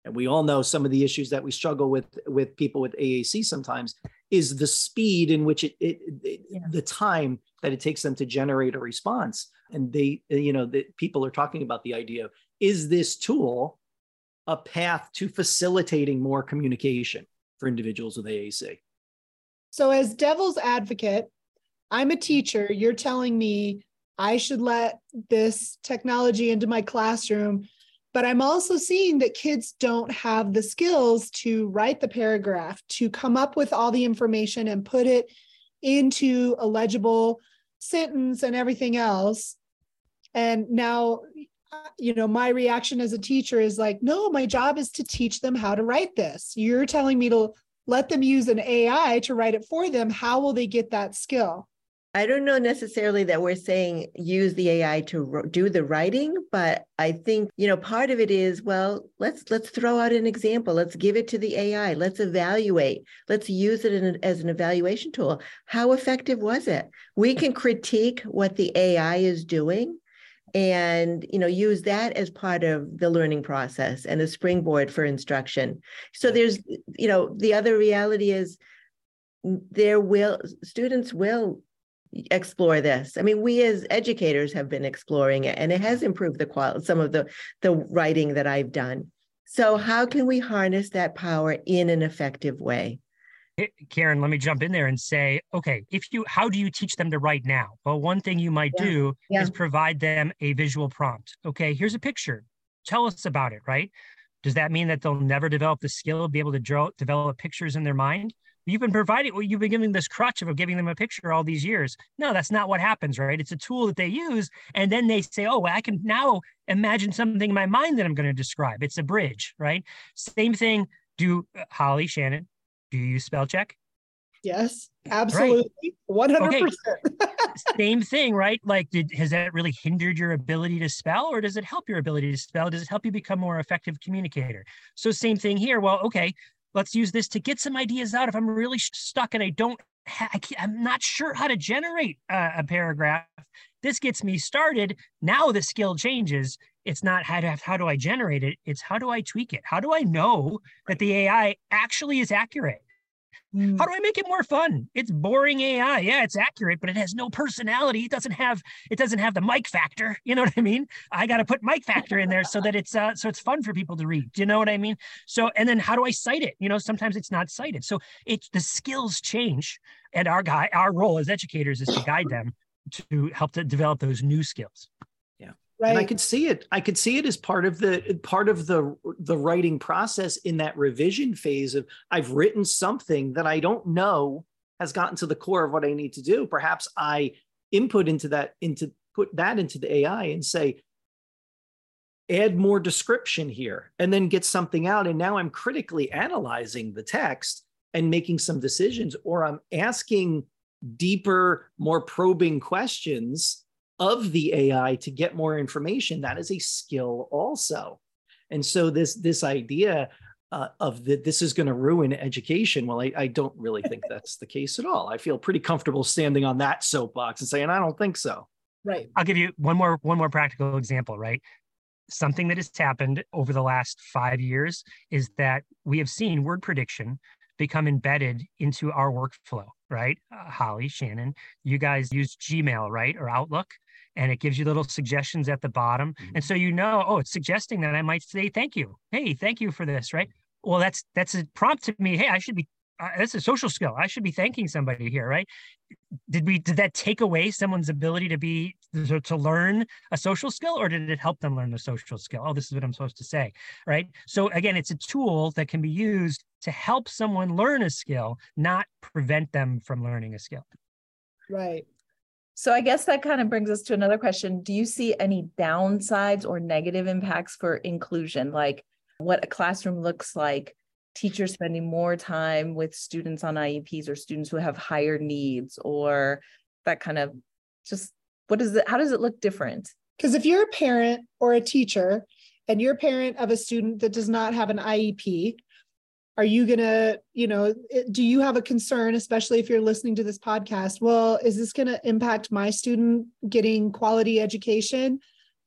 And we all know some of the issues that we struggle with with people with AAC sometimes is the speed in which it, it, it Yeah. the time that it takes them to generate a response. And they, you know, that people are talking about the idea of is this tool a path to facilitating more communication for individuals with AAC? So, as devil's advocate, I'm a teacher. You're telling me I should let this technology into my classroom, but I'm also seeing that kids don't have the skills to write the paragraph, to come up with all the information and put it into a legible sentence and everything else. And now, you know, my reaction as a teacher is like, no, my job is to teach them how to write this. You're telling me to let them use an AI to write it for them. How will they get that skill? I don't know necessarily that we're saying use the AI to do the writing, but I think you know part of it is well let's let's throw out an example. Let's give it to the AI. Let's evaluate. Let's use it in, as an evaluation tool. How effective was it? We can critique what the AI is doing, and you know use that as part of the learning process and a springboard for instruction. So there's you know the other reality is there will students will explore this. I mean, we as educators have been exploring it and it has improved the quality some of the the writing that I've done. So how can we harness that power in an effective way? Karen, let me jump in there and say, okay, if you, how do you teach them to write now? Well, one thing you might Yeah, do yeah. is provide them a visual prompt. Okay, here's a picture. Tell us about it, right? Does that mean that they'll never develop the skill of be able to draw, develop pictures in their mind? You've been providing, well, you've been giving this crutch of giving them a picture all these years. No, that's not what happens, right? It's a tool that they use, and then they say, "Oh, well, I can now imagine something in my mind that I'm going to describe." It's a bridge, right? Same thing Do uh, Holly, Shannon, do you use spell check? Yes, absolutely. One hundred percent. Same thing, right? Like, did, has that really hindered your ability to spell, or does it help your ability to spell? Does it help you become more effective communicator? So, same thing here. Well, okay, let's use this to get some ideas out. If I'm really stuck and I don't, ha- I am not sure how to generate a, a paragraph. This gets me started. Now the skill changes. It's not how, to, how do I generate it? It's how do I tweak it? How do I know that the AI actually is accurate? Mm. How do I make it more fun? It's boring AI. Yeah, it's accurate, but it has no personality. It doesn't have it doesn't have the Mike factor. You know what I mean? I got to put Mike factor in there so that it's uh so it's fun for people to read. Do you know what I mean? So and then how do I cite it? You know, sometimes it's not cited. So it's the skills change, and our guy our role as educators is to guide them to help to develop those new skills. Right. And I could see it. I could see it as part of the part of the the writing process in that revision phase of I've written something that I don't know has gotten to the core of what I need to do. Perhaps I input into that into put that into the AI and say add more description here and then get something out and now I'm critically analyzing the text and making some decisions or I'm asking deeper more probing questions of the AI to get more information, that is a skill also. And so this this idea uh, of that this is going to ruin education, well, I, I don't really think that's the case at all. I feel pretty comfortable standing on that soapbox and saying I don't think so. Right. I'll give you one more one more practical example. Right. Something that has happened over the last five years is that we have seen word prediction become embedded into our workflow, right? Uh, Holly, Shannon, you guys use Gmail, right? Or Outlook and it gives you little suggestions at the bottom. Mm-hmm. And so you know, oh, it's suggesting that I might say thank you. Hey, thank you for this, right? Well, that's that's a prompt to me. Hey, I should be. Uh, that's a social skill. I should be thanking somebody here, right? Did we did that take away someone's ability to be to, to learn a social skill, or did it help them learn the social skill? Oh, this is what I'm supposed to say, right? So again, it's a tool that can be used to help someone learn a skill, not prevent them from learning a skill. Right. So I guess that kind of brings us to another question. Do you see any downsides or negative impacts for inclusion, like what a classroom looks like, teachers spending more time with students on IEPs or students who have higher needs or that kind of just what is it how does it look different? Because if you're a parent or a teacher and you're a parent of a student that does not have an IEP, are you going to you know eh, do you have a concern especially if you're listening to this podcast well is this going to impact my student getting quality education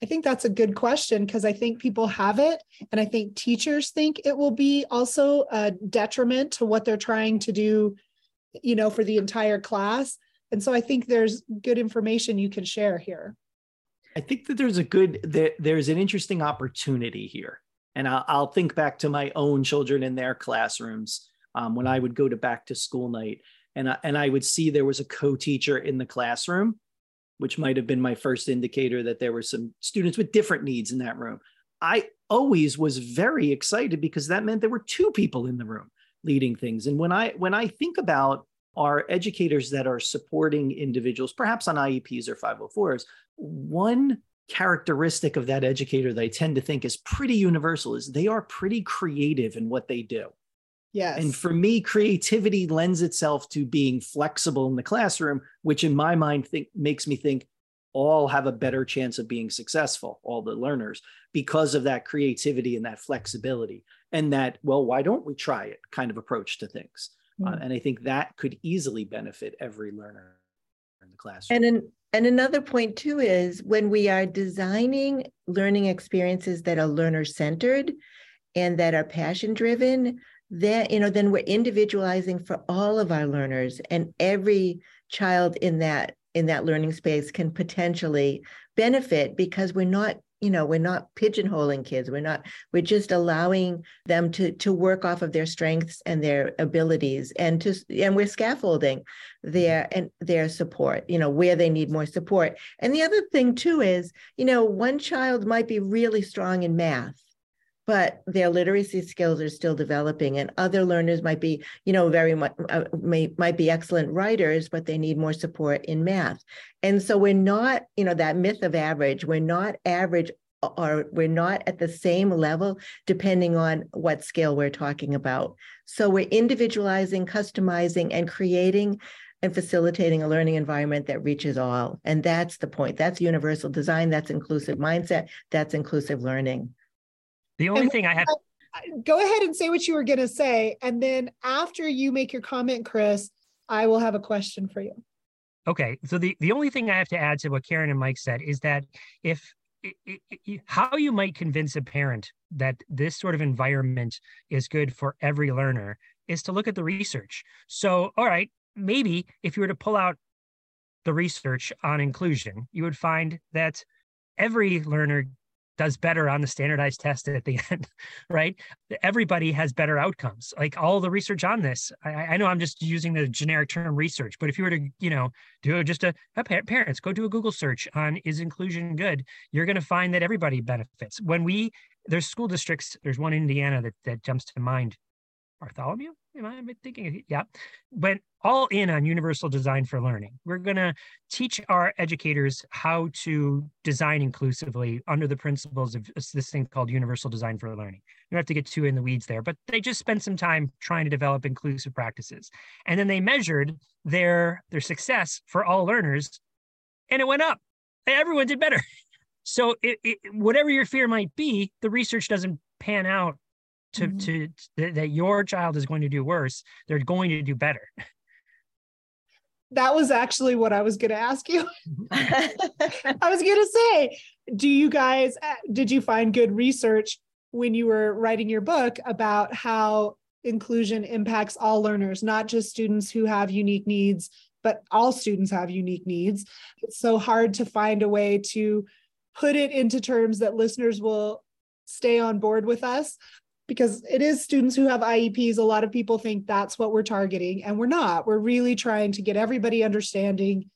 i think that's a good question because i think people have it and i think teachers think it will be also a detriment to what they're trying to do you know for the entire class. And so i think there's good information you can share here. I think that there's a good that there's an interesting opportunity here. And I'll, I'll think back to my own children in their classrooms um, when I would go to back to school night, and I, and I would see there was a co-teacher in the classroom, which might have been my first indicator that there were some students with different needs in that room. I always was very excited because that meant there were two people in the room leading things. And when I when I think about our educators that are supporting individuals, perhaps on IEPs or 504s, one characteristic of that educator that I tend to think is pretty universal is they are pretty creative in what they do. Yes. And for me, creativity lends itself to being flexible in the classroom, which in my mind think makes me think all have a better chance of being successful, all the learners, because of that creativity and that flexibility and that, well, why don't we try it kind of approach to things. Mm. Uh, and I think that could easily benefit every learner in the classroom. And in, and another point too is when we are designing learning experiences that are learner centered and that are passion driven, then you know then we're individualizing for all of our learners and every child in that in that learning space can potentially benefit because we're not you know we're not pigeonholing kids. We're not we're just allowing them to to work off of their strengths and their abilities and to and we're scaffolding their and their support you know where they need more support. And the other thing too is you know one child might be really strong in math but their literacy skills are still developing and other learners might be you know very much uh, may, might be excellent writers but they need more support in math and so we're not you know that myth of average we're not average or we're not at the same level depending on what scale we're talking about. So we're individualizing, customizing, and creating and facilitating a learning environment that reaches all. And that's the point. That's universal design. That's inclusive mindset. That's inclusive learning. The only and thing I have. Uh, go ahead and say what you were going to say. And then after you make your comment, Chris, I will have a question for you. Okay. So the, the only thing I have to add to what Karen and Mike said is that if it, it, how you might convince a parent that this sort of environment is good for every learner is to look at the research. So, all right, maybe if you were to pull out the research on inclusion, you would find that every learner does better on the standardized test at the end, right? Everybody has better outcomes. Like all the research on this, I, I, know I'm just using the generic term research, but if you were to, you know, do just a, a parents go do a Google search on is inclusion good, you're going to find that everybody benefits. When we there's school districts, there's one in Indiana that that jumps to mind, Bartholomew. Am I thinking? Yeah, went all in on universal design for learning. We're going to teach our educators how to design inclusively under the principles of this thing called universal design for learning. You don't have to get too in the weeds there, but they just spent some time trying to develop inclusive practices. And then they measured their their success for all learners and it went up. Everyone did better. So it, it, whatever your fear might be, the research doesn't pan out to mm-hmm. to, to that your child is going to do worse they're going to do better. That was actually what i was going to ask you. I was going to say do you guys uh, did you find good research when you were writing your book about how inclusion impacts all learners not just students who have unique needs but all students have unique needs? It's so hard to find a way to put it into terms that listeners will stay on board with us because it is students who have IEPs. A lot of people think that's what we're targeting, and we're not. We're really trying to get everybody understanding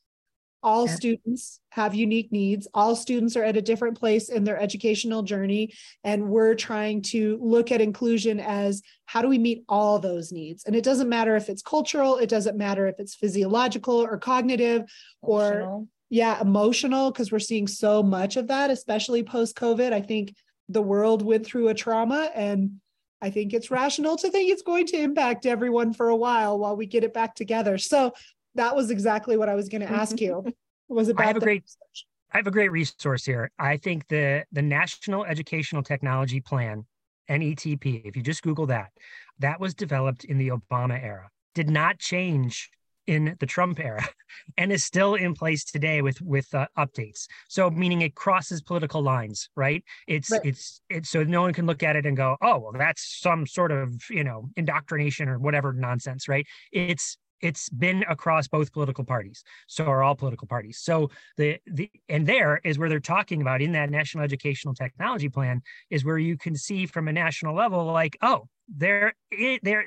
all yeah. students have unique needs. All students are at a different place in their educational journey. And we're trying to look at inclusion as how do we meet all those needs? And it doesn't matter if it's cultural, it doesn't matter if it's physiological or cognitive emotional. or, yeah, emotional, because we're seeing so much of that, especially post COVID. I think the world went through a trauma and I think it's rational to think it's going to impact everyone for a while while we get it back together. So that was exactly what I was going to ask mm-hmm. you. Was about I have a great research. I have a great resource here. I think the the National Educational Technology Plan, NETP, if you just Google that, that was developed in the Obama era. Did not change in the Trump era and is still in place today with with uh, updates. So meaning it crosses political lines, right? It's right. it's it's so no one can look at it and go, "Oh, well that's some sort of, you know, indoctrination or whatever nonsense," right? It's it's been across both political parties so are all political parties so the the and there is where they're talking about in that national educational technology plan is where you can see from a national level like oh there it, there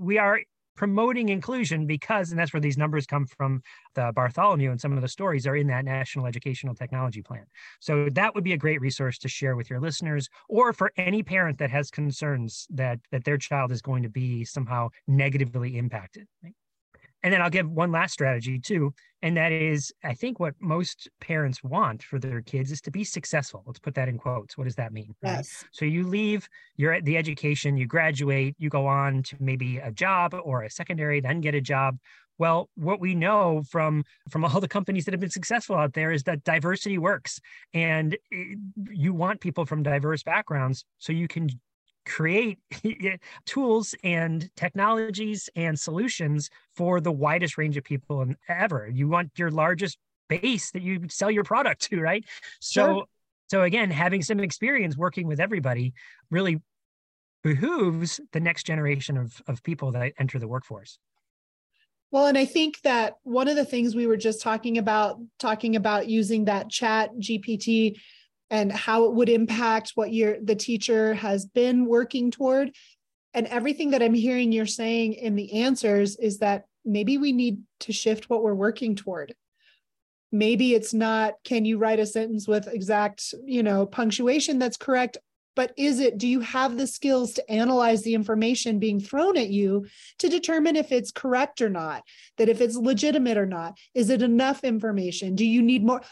we are promoting inclusion because, and that's where these numbers come from, the Bartholomew and some of the stories are in that National Educational Technology Plan. So that would be a great resource to share with your listeners or for any parent that has concerns that, that their child is going to be somehow negatively impacted. Right? And then I'll give one last strategy too. And that is, I think what most parents want for their kids is to be successful. Let's put that in quotes. What does that mean? Right? Yes. So you leave your the education, you graduate, you go on to maybe a job or a secondary, then get a job. Well, what we know from from all the companies that have been successful out there is that diversity works, and it, you want people from diverse backgrounds so you can create tools and technologies and solutions for the widest range of people ever. You want your largest base that you sell your product to, right? So, so again, having some experience working with everybody really behooves the next generation of, of people that enter the workforce. Well, and I think that one of the things we were just talking about, talking about using that chat GPT and how it would impact what your the teacher has been working toward. And everything that i'm hearing you're saying in the answers is that maybe we need to shift what we're working toward. Maybe it's not can you write a sentence with exact you know punctuation that's correct? But is it do you have the skills to analyze the information being thrown at you to determine if it's correct or not? That if it's legitimate or not? Is it enough information? Do you need more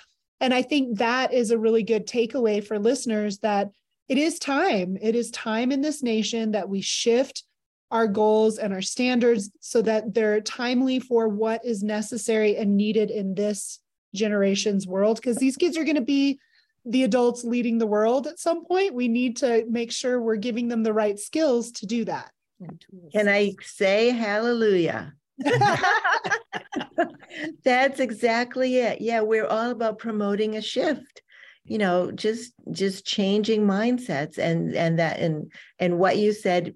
And I think that is a really good takeaway for listeners that it is time. It is time in this nation that we shift our goals and our standards so that they're timely for what is necessary and needed in this generation's world. Because these kids are going to be the adults leading the world at some point. We need to make sure we're giving them the right skills to do that. Can I say hallelujah? That's exactly it. Yeah, we're all about promoting a shift. You know, just just changing mindsets and and that and and what you said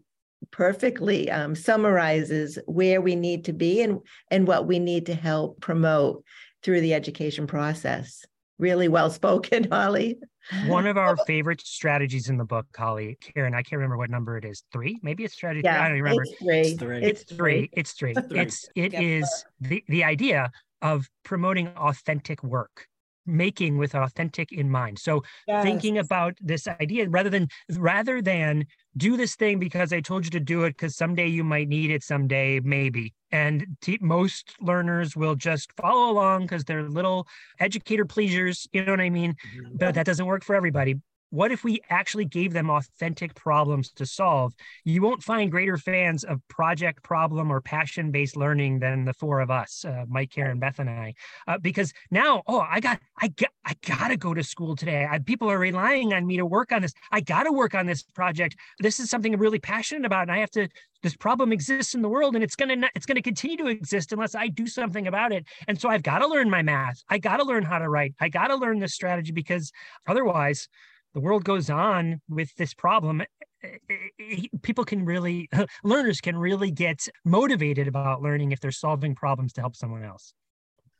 perfectly um, summarizes where we need to be and and what we need to help promote through the education process. Really well spoken, Holly. One of our favorite strategies in the book, Holly, Karen, I can't remember what number it is. Three, maybe it's strategy. Yeah, I don't remember. It's three. It's three. It's three. It's three. It's it is the the idea of promoting authentic work making with authentic in mind so yes. thinking about this idea rather than rather than do this thing because i told you to do it because someday you might need it someday maybe and t- most learners will just follow along because they're little educator pleasers you know what i mean mm-hmm. but that doesn't work for everybody what if we actually gave them authentic problems to solve? You won't find greater fans of project problem or passion based learning than the four of us, uh, Mike, Karen, Beth, and I, uh, because now, oh, I got, I got, I gotta go to school today. I, people are relying on me to work on this. I gotta work on this project. This is something I'm really passionate about, and I have to. This problem exists in the world, and it's gonna, it's gonna continue to exist unless I do something about it. And so I've got to learn my math. I got to learn how to write. I got to learn this strategy because otherwise the world goes on with this problem eh, eh, eh, people can really learners can really get motivated about learning if they're solving problems to help someone else.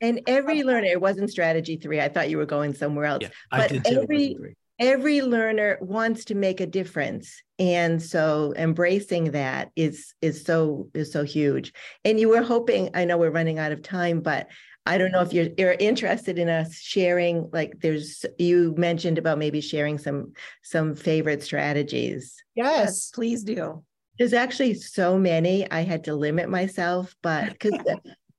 And every learner it wasn't strategy three. I thought you were going somewhere else. Yeah, but every every learner wants to make a difference. And so embracing that is is so is so huge. And you were hoping i know we're running out of time but I don't know if you're, you're interested in us sharing, like there's, you mentioned about maybe sharing some, some favorite strategies. Yes, please do. There's actually so many, I had to limit myself, but because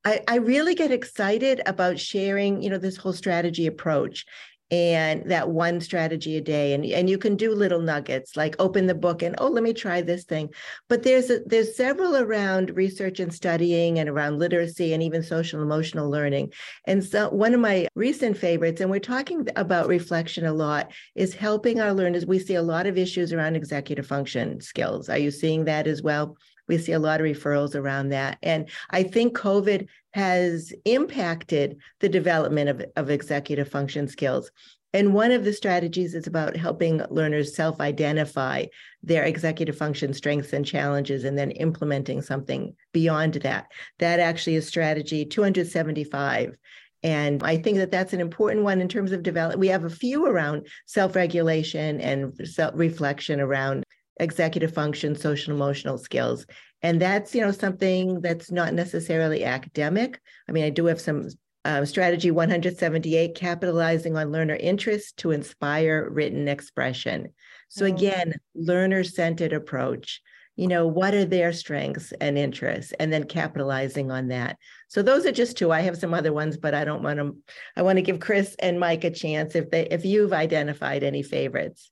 I, I really get excited about sharing, you know, this whole strategy approach and that one strategy a day and, and you can do little nuggets like open the book and oh let me try this thing. But there's a, there's several around research and studying and around literacy and even social emotional learning. And so one of my recent favorites and we're talking about reflection a lot is helping our learners. We see a lot of issues around executive function skills. Are you seeing that as well we see a lot of referrals around that. And I think COVID has impacted the development of, of executive function skills. And one of the strategies is about helping learners self identify their executive function strengths and challenges and then implementing something beyond that. That actually is strategy 275. And I think that that's an important one in terms of develop. We have a few around self regulation and self reflection around executive function, social emotional skills. And that's, you know, something that's not necessarily academic. I mean, I do have some um, strategy 178, capitalizing on learner interest to inspire written expression. So mm. again, learner-centered approach. You know, what are their strengths and interests, and then capitalizing on that. So those are just two. I have some other ones, but I don't want to. I want to give Chris and Mike a chance if they if you've identified any favorites.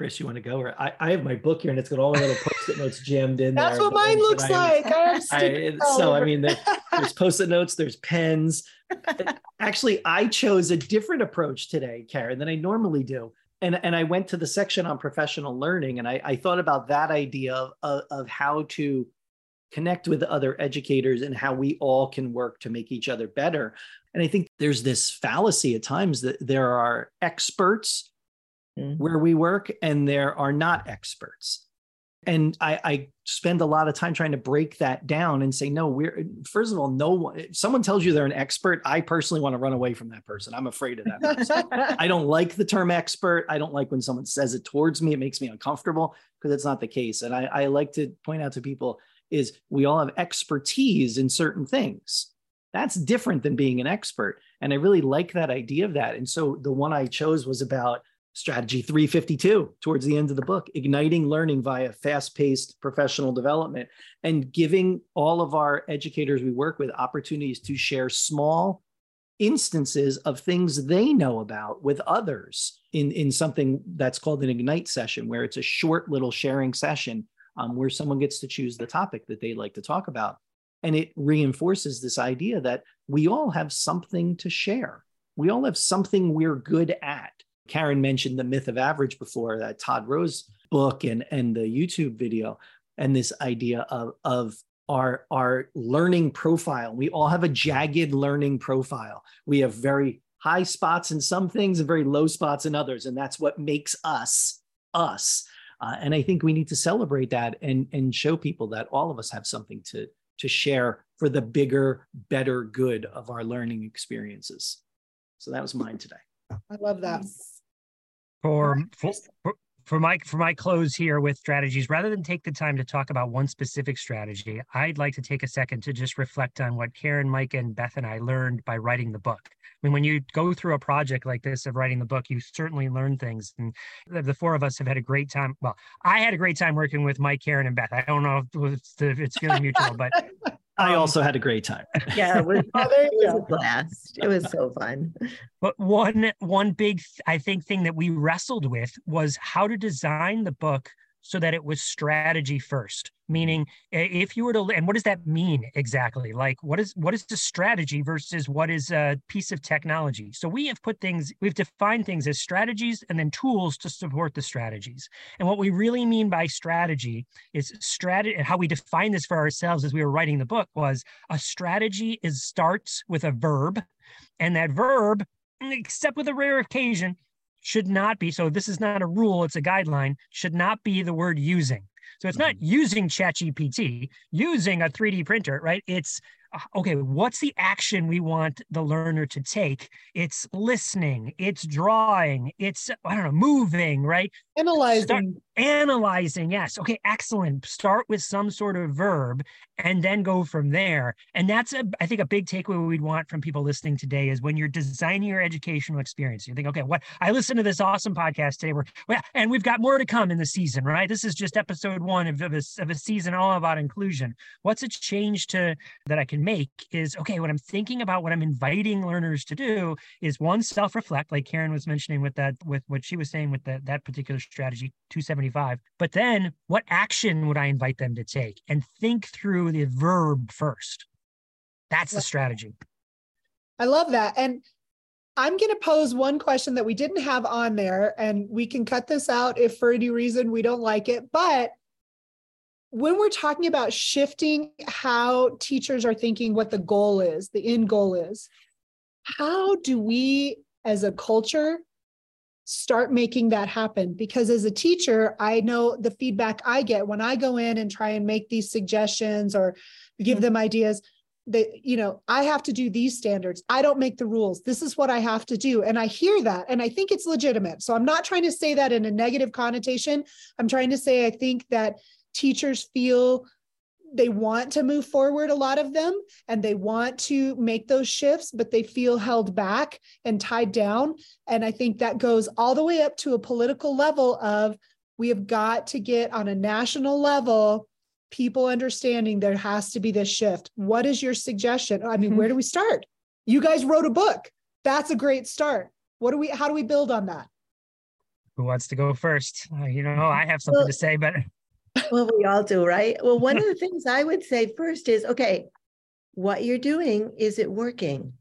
Chris, you want to go? Or I, I have my book here and it's got all my little post-it notes jammed in That's there. what mine looks like. I I, so I mean, there's post-it notes, there's pens. Actually, I chose a different approach today, Karen, than I normally do. And, and I went to the section on professional learning and I, I thought about that idea of, of, of how to connect with other educators and how we all can work to make each other better. And I think there's this fallacy at times that there are experts mm-hmm. where we work and there are not experts. And I, I, spend a lot of time trying to break that down and say no we're first of all no one if someone tells you they're an expert i personally want to run away from that person. I'm afraid of that i don't like the term expert. I don't like when someone says it towards me. It makes me uncomfortable because it's not the case. And I, I like to point out to people is we all have expertise in certain things. That's different than being an expert. And i really like that idea of that. And so the one i chose was about Strategy 352 towards the end of the book, igniting learning via fast paced professional development and giving all of our educators we work with opportunities to share small, instances of things they know about with others in, in something that's called an Ignite session, where it's a short little sharing session um, where someone gets to choose the topic that they like to talk about. And it reinforces this idea that we all have something to share. We all have something we're good at. Karen mentioned the myth of average before that Todd Rose book and, and the YouTube video, and this idea of, of our, our learning profile. We all have a jagged learning profile. We have very high spots in some things and very low spots in others. And that's what makes us us. Uh, and I think we need to celebrate that and, and show people that all of us have something to, to share for the bigger, better good of our learning experiences. So that was mine today. I love that. For, for, for my for my close here with strategies rather than take the time to talk about one specific strategy i'd like to take a second to just reflect on what karen mike and beth and i learned by writing the book. I mean when you go through a project like this of writing the book you certainly learn things and the four of us have had a great time. Well i had a great time working with mike karen and beth. I don't know if it's, if it's feeling mutual but I um, also had a great time. Yeah, it was, oh, it was a blast. It was so fun. But one one big I think thing that we wrestled with was how to design the book so that it was strategy first mm-hmm. meaning if you were to and what does that mean exactly? Like what is what is the strategy versus what is a piece of technology? So we have put things we've defined things as strategies and then tools to support the strategies. And what we really mean by strategy is strategy and how we define this for ourselves as we were writing the book was a strategy is starts with a verb and that verb except with a rare occasion should not be. So this is not a rule it's a guideline should not be the word using so it's not mm-hmm. using ChatGPT, using a 3D printer, right? It's uh, okay, what's the action we want the learner to take? It's listening, it's drawing, it's, I don't know, moving, right? Analyzing. Start, analyzing, yes. Okay, excellent. Start with some sort of verb and then go from there. And that's, a, I think, a big takeaway we'd want from people listening today is when you're designing your educational experience, you think, okay, what I listened to this awesome podcast today, where, well, and we've got more to come in the season, right? This is just episode one of, of, a, of a season all about inclusion. What's a change to that I can make is okay, what I'm thinking about, what I'm inviting learners to do is one, self reflect, like Karen was mentioning with that, with what she was saying with that, that particular strategy, 275. But then what action would I invite them to take and think through the verb first? That's the strategy. I love that. And I'm going to pose one question that we didn't have on there, and we can cut this out if for any reason we don't like it. But when we're talking about shifting how teachers are thinking what the goal is, the end goal is, how do we as a culture start making that happen? Because as a teacher, I know the feedback I get when I go in and try and make these suggestions or give them ideas that you know i have to do these standards. I don't make the rules. This is what i have to do. And i hear that and i think it's legitimate. So i'm not trying to say that in a negative connotation. I'm trying to say i think that teachers feel they want to move forward a lot of them and they want to make those shifts but they feel held back and tied down. And i think that goes all the way up to a political level of we have got to get on a national level people understanding there has to be this shift. What is your suggestion? I mean mm-hmm. where do we start? You guys wrote a book. That's a great start. What do we how do we build on that? Who wants to go first? Uh, you know i have something well, to say but well, we all do, right? Well, one of the things I would say first is okay, what you're doing, is it working?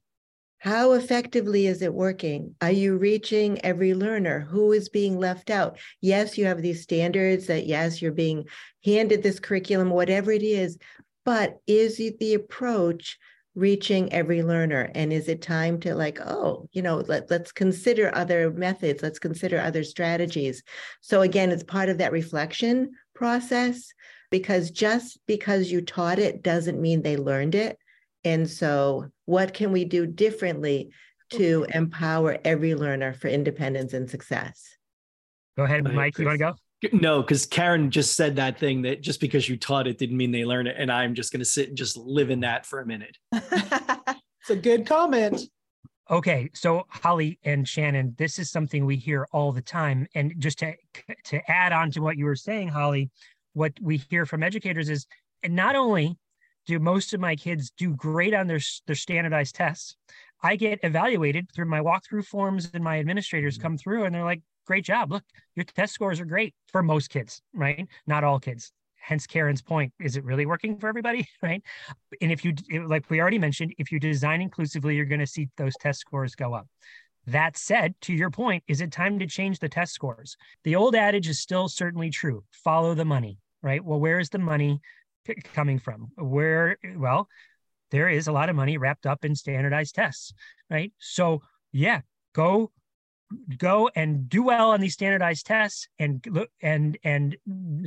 How effectively is it working? Are you reaching every learner? Who is being left out? Yes, you have these standards that, yes, you're being handed this curriculum, whatever it is, but is the approach reaching every learner? And is it time to, like, oh, you know, let, let's consider other methods, let's consider other strategies? So, again, it's part of that reflection process because just because you taught it doesn't mean they learned it. And so, what can we do differently to empower every learner for independence and success? Go ahead, Mike. You want to go? No, because Karen just said that thing that just because you taught it didn't mean they learn it. And I'm just going to sit and just live in that for a minute. it's a good comment. Okay, so Holly and Shannon, this is something we hear all the time. And just to to add on to what you were saying, Holly, what we hear from educators is and not only do most of my kids do great on their their standardized tests, I get evaluated through my walkthrough forms and my administrators mm-hmm. come through and they're like, great job. Look, your test scores are great for most kids, right? Not all kids. Hence Karen's point. Is it really working for everybody? Right. And if you, like we already mentioned, if you design inclusively, you're going to see those test scores go up. That said, to your point, is it time to change the test scores? The old adage is still certainly true follow the money, right? Well, where is the money coming from? Where, well, there is a lot of money wrapped up in standardized tests, right? So, yeah, go go and do well on these standardized tests and look and and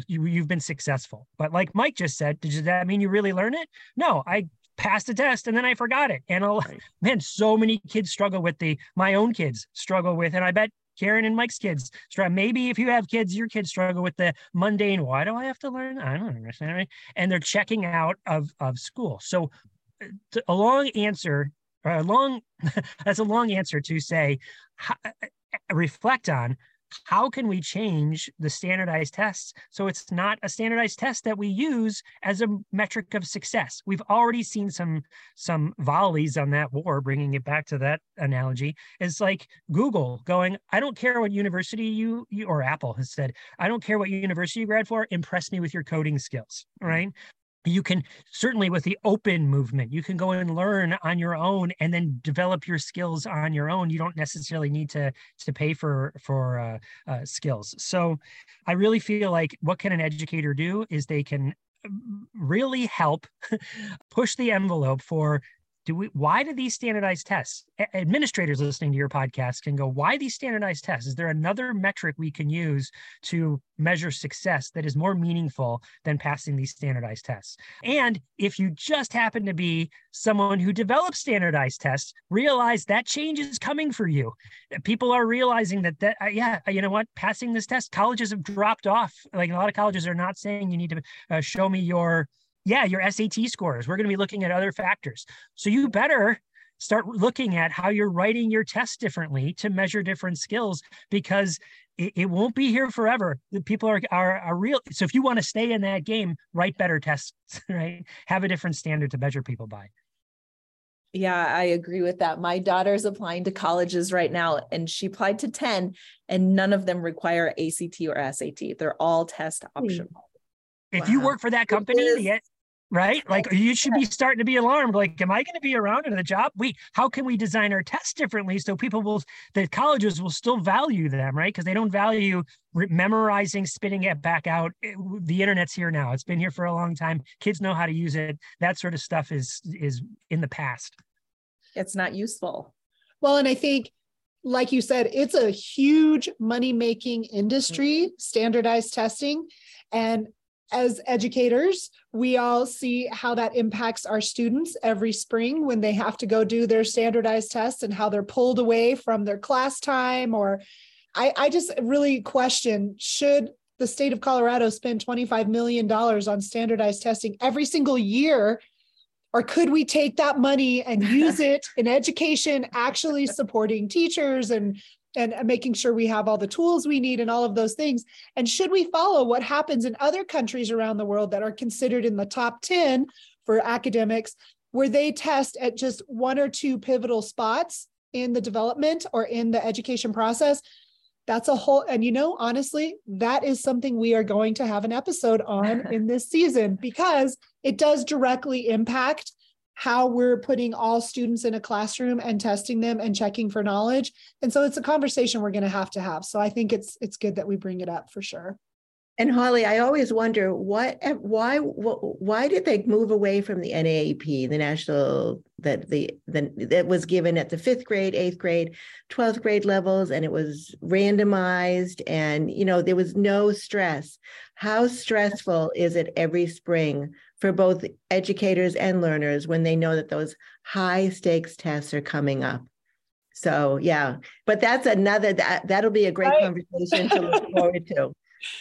you, you've been successful but like mike just said does that mean you really learn it no i passed the test and then I forgot it. And a, right. man, so many kids struggle with the my own kids struggle with, and I bet Karen and Mike's kids struggle. Maybe if you have kids, your kids struggle with the mundane. Why do I have to learn? I don't understand. And they're checking out of of school. So uh, a long answer, a long that's a long answer to say. Uh, reflect on how can we change the standardized tests so it's not a standardized test that we use as a metric of success. We've already seen some some volleys on that war bringing it back to that analogy. Is like google going i don't care what university you, you or apple has said i don't care what university you grad for impress me with your coding skills right you can certainly with the open movement you can go and learn on your own and then develop your skills on your own. You don't necessarily need to to pay for for uh, uh, skills. So i really feel like what can an educator do is they can um, really help push the envelope for do we why do these standardized tests administrators listening to your podcast can go why these standardized tests? Is there another metric we can use to measure success that is more meaningful than passing these standardized tests? And if you just happen to be someone who develops standardized tests realize that change is coming for you. People are realizing that that uh, yeah you know what? Passing this test colleges have dropped off. Like a lot of colleges are not saying you need to uh, show me your yeah, your SAT scores. We're going to be looking at other factors. So you better start looking at how you're writing your test differently to measure different skills because it, it won't be here forever. The people are, are are real. So if you want to stay in that game, write better tests, right? Have a different standard to measure people by. Yeah, I agree with that. My daughter's applying to colleges right now, and she applied to 10, and none of them require ACT or SAT. They're all test optional. If wow. you work for that company, the, right? Like you should be starting to be alarmed. Like, am I going to be around in the job? We, how can we design our tests differently so people will, the colleges will still value them, right? Because they don't value re- memorizing, spitting it back out. It, the internet's here now. It's been here for a long time. Kids know how to use it. That sort of stuff is is in the past. It's not useful. Well, and I think like you said, it's a huge money making industry, standardized testing. And as educators, we all see how that impacts our students every spring when they have to go do their standardized tests and how they're pulled away from their class time. Or I, I just really question should the state of Colorado spend $25 million on standardized testing every single year? Or could we take that money and use it in education, actually supporting teachers and and making sure we have all the tools we need and all of those things. And should we follow what happens in other countries around the world that are considered in the top 10 for academics, where they test at just one or two pivotal spots in the development or in the education process? That's a whole, and you know, honestly, that is something we are going to have an episode on in this season because it does directly impact how we're putting all students in a classroom and testing them and checking for knowledge. And so it's a conversation we're going to have to have. So I think it's it's good that we bring it up for sure. And Holly, I always wonder what, eh, why, why did they move away from the NAEP, the national that the, the that was given at the fifth grade, eighth grade, twelfth grade levels, and it was randomized, and you know there was no stress. How stressful is it every spring for both educators and learners when they know that those high stakes tests are coming up? So yeah, but that's another that that'll be a great right. conversation to look forward to.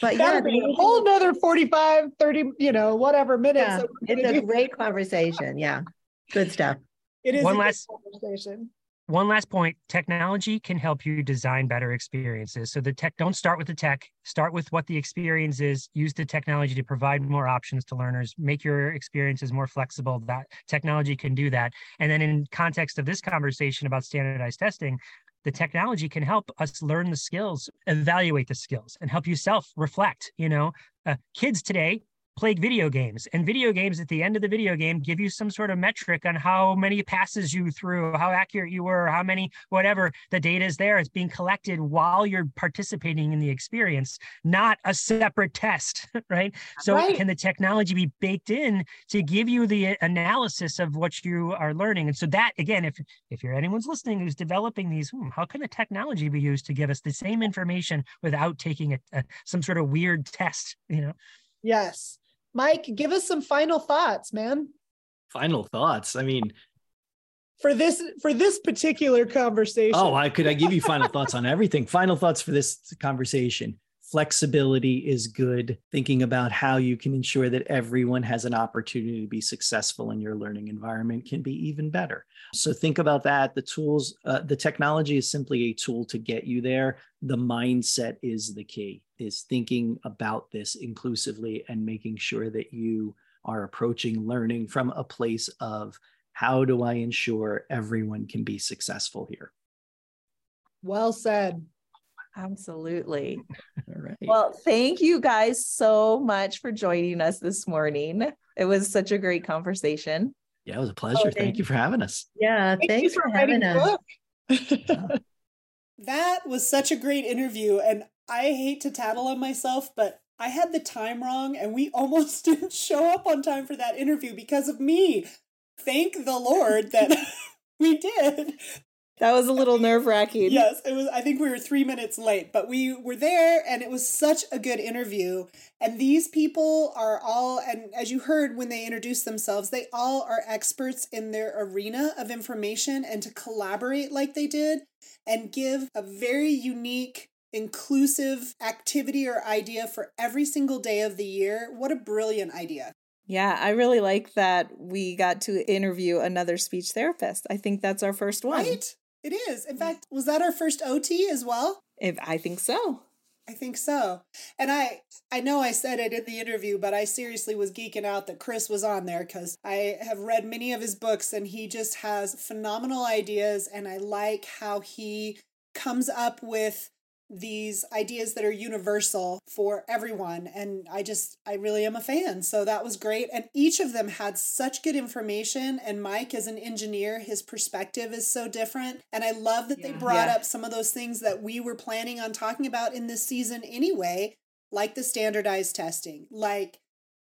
But yeah, a whole another 45, 30, you know, whatever minutes. Yeah, it's a great conversation. Yeah. Good stuff. It is one last conversation. One last point technology can help you design better experiences. So the tech don't start with the tech start with what the experience is use the technology to provide more options to learners make your experiences more flexible that technology can do that. And then in context of this conversation about standardized testing the technology can help us learn the skills evaluate the skills and help you self reflect you know? Uh, kids today played video games and video games at the end of the video game give you some sort of metric on how many passes you threw how accurate you were how many whatever the data is there. It's being collected while you're participating in the experience not a separate test right? So right. can the technology be baked in to give you the analysis of what you are learning? And so that again if if you're anyone's listening who's developing these hmm, how can the technology be used to give us the same information without taking a, a some sort of weird test you know? Yes Mike, give us some final thoughts, man. Final thoughts. I mean, for this for this particular conversation. Oh, I could I give you final thoughts on everything. Final thoughts for this conversation. Flexibility is good. Thinking about how you can ensure that everyone has an opportunity to be successful in your learning environment can be even better. So think about that. The tools, uh, the technology is simply a tool to get you there. The mindset is the key is thinking about this inclusively and making sure that you are approaching learning from a place of how do I ensure everyone can be successful here? Well said. Absolutely. All right. Well, thank you guys so much for joining us this morning. It was such a great conversation. Yeah, it was a pleasure. Oh, thank, thank you for having us. Yeah, thank thanks for, for having us. that was such a great interview. And I hate to tattle on myself, but I had the time wrong and we almost didn't show up on time for that interview because of me. Thank the Lord that we did. That was a little nerve wracking. Yes, it was. I think we were three minutes late, but we were there and it was such a good interview. And these people are all, and as you heard when they introduced themselves, they all are experts in their arena of information and to collaborate like they did and give a very unique inclusive activity or idea for every single day of the year. What a brilliant idea. Yeah, I really like that we got to interview another speech therapist. I think that's our first one. Right? It is. In fact, was that our first OT as well? If I think so. I think so. And I I know I said it in the interview, but I seriously was geeking out that Chris was on there cuz I have read many of his books and he just has phenomenal ideas and I like how he comes up with these ideas that are universal for everyone and i just i really am a fan. So that was great. And each of them had such good information and mike as an engineer his perspective is so different. And i love that yeah, they brought yeah. up some of those things that we were planning on talking about in this season anyway like the standardized testing like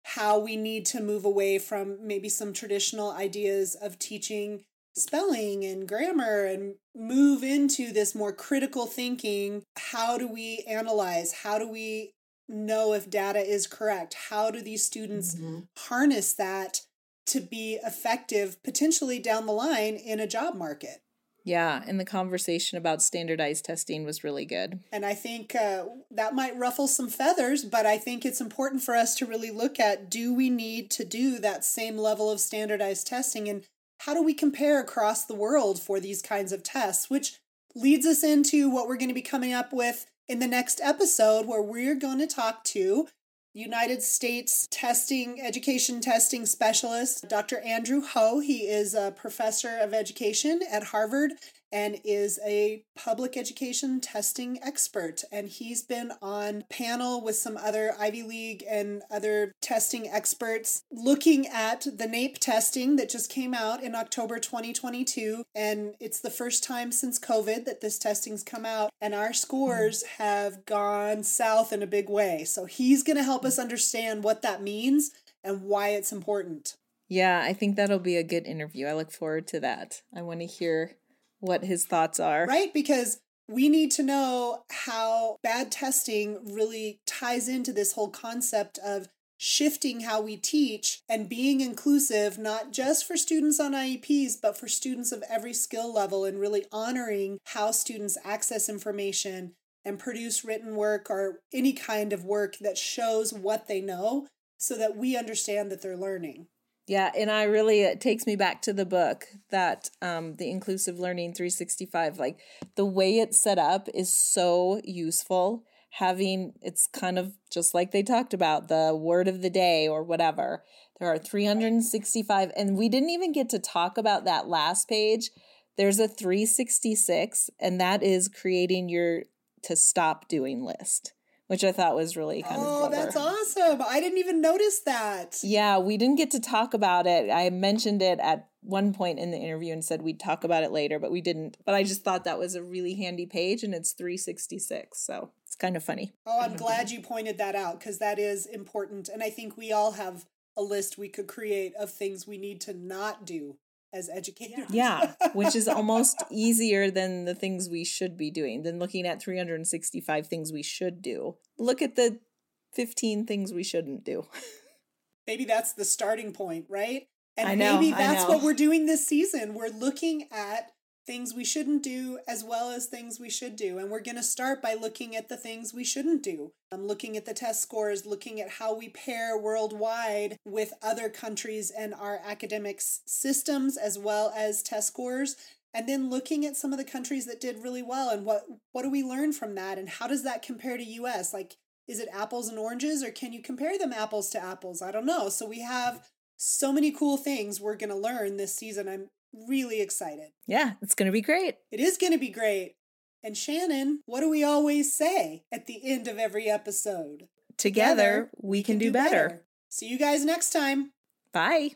how we need to move away from maybe some traditional ideas of teaching spelling and grammar and move into this more critical thinking. How do we analyze? How do we know if data is correct? How do these students mm-hmm. harness that to be effective potentially down the line in a job market? Yeah, and the conversation about standardized testing was really good. And I think uh, that might ruffle some feathers, but I think it's important for us to really look at do we need to do that same level of standardized testing? And how do we compare across the world for these kinds of tests? Which leads us into what we're going to be coming up with in the next episode, where we're going to talk to United States testing, education testing specialist, Dr. Andrew Ho. He is a professor of education at Harvard and is a public education testing expert. And he's been on panel with some other Ivy League and other testing experts looking at the NAEP testing that just came out in October 2022. And it's the first time since COVID that this testing's come out. And our scores mm-hmm. have gone south in a big way. So he's going to help us understand what that means and why it's important. Yeah, I think that'll be a good interview. I look forward to that. I want to hear what his thoughts are. Right? Because we need to know how bad testing really ties into this whole concept of shifting how we teach and being inclusive, not just for students on IEPs, but for students of every skill level, and really honoring how students access information and produce written work or any kind of work that shows what they know so that we understand that they're learning. Yeah, and I really it takes me back to the book that um the inclusive learning 365 like the way it's set up is so useful having it's kind of just like they talked about the word of the day or whatever. There are 365 and we didn't even get to talk about that last page. There's a 366 and that is creating your to stop doing list which I thought was really kind oh, of. Oh, that's awesome. I didn't even notice that. Yeah, we didn't get to talk about it. I mentioned it at one point in the interview and said we'd talk about it later, but we didn't. But I just thought that was a really handy page and it's 366. So it's kind of funny. Oh, I'm glad you pointed that out because that is important. And I think we all have a list we could create of things we need to not do as educators. Yeah, which is almost easier than the things we should be doing, than looking at 365 things we should do. Look at the 15 things we shouldn't do. Maybe that's the starting point, right? And maybe that's what we're doing this season. We're looking at things we shouldn't do as well as things we should do. And we're going to start by looking at the things we shouldn't do. I'm looking at the test scores, looking at how we pair worldwide with other countries and our academics systems as well as test scores. And then looking at some of the countries that did really well and what what do we learn from that and how does that compare to US? Like is it apples and oranges or can you compare them apples to apples? I don't know. So we have so many cool things we're going to learn this season. I'm really excited. Yeah, it's going to be great. It is going to be great. And Shannon, what do we always say at the end of every episode? Together, we can do better. See you guys next time. Bye.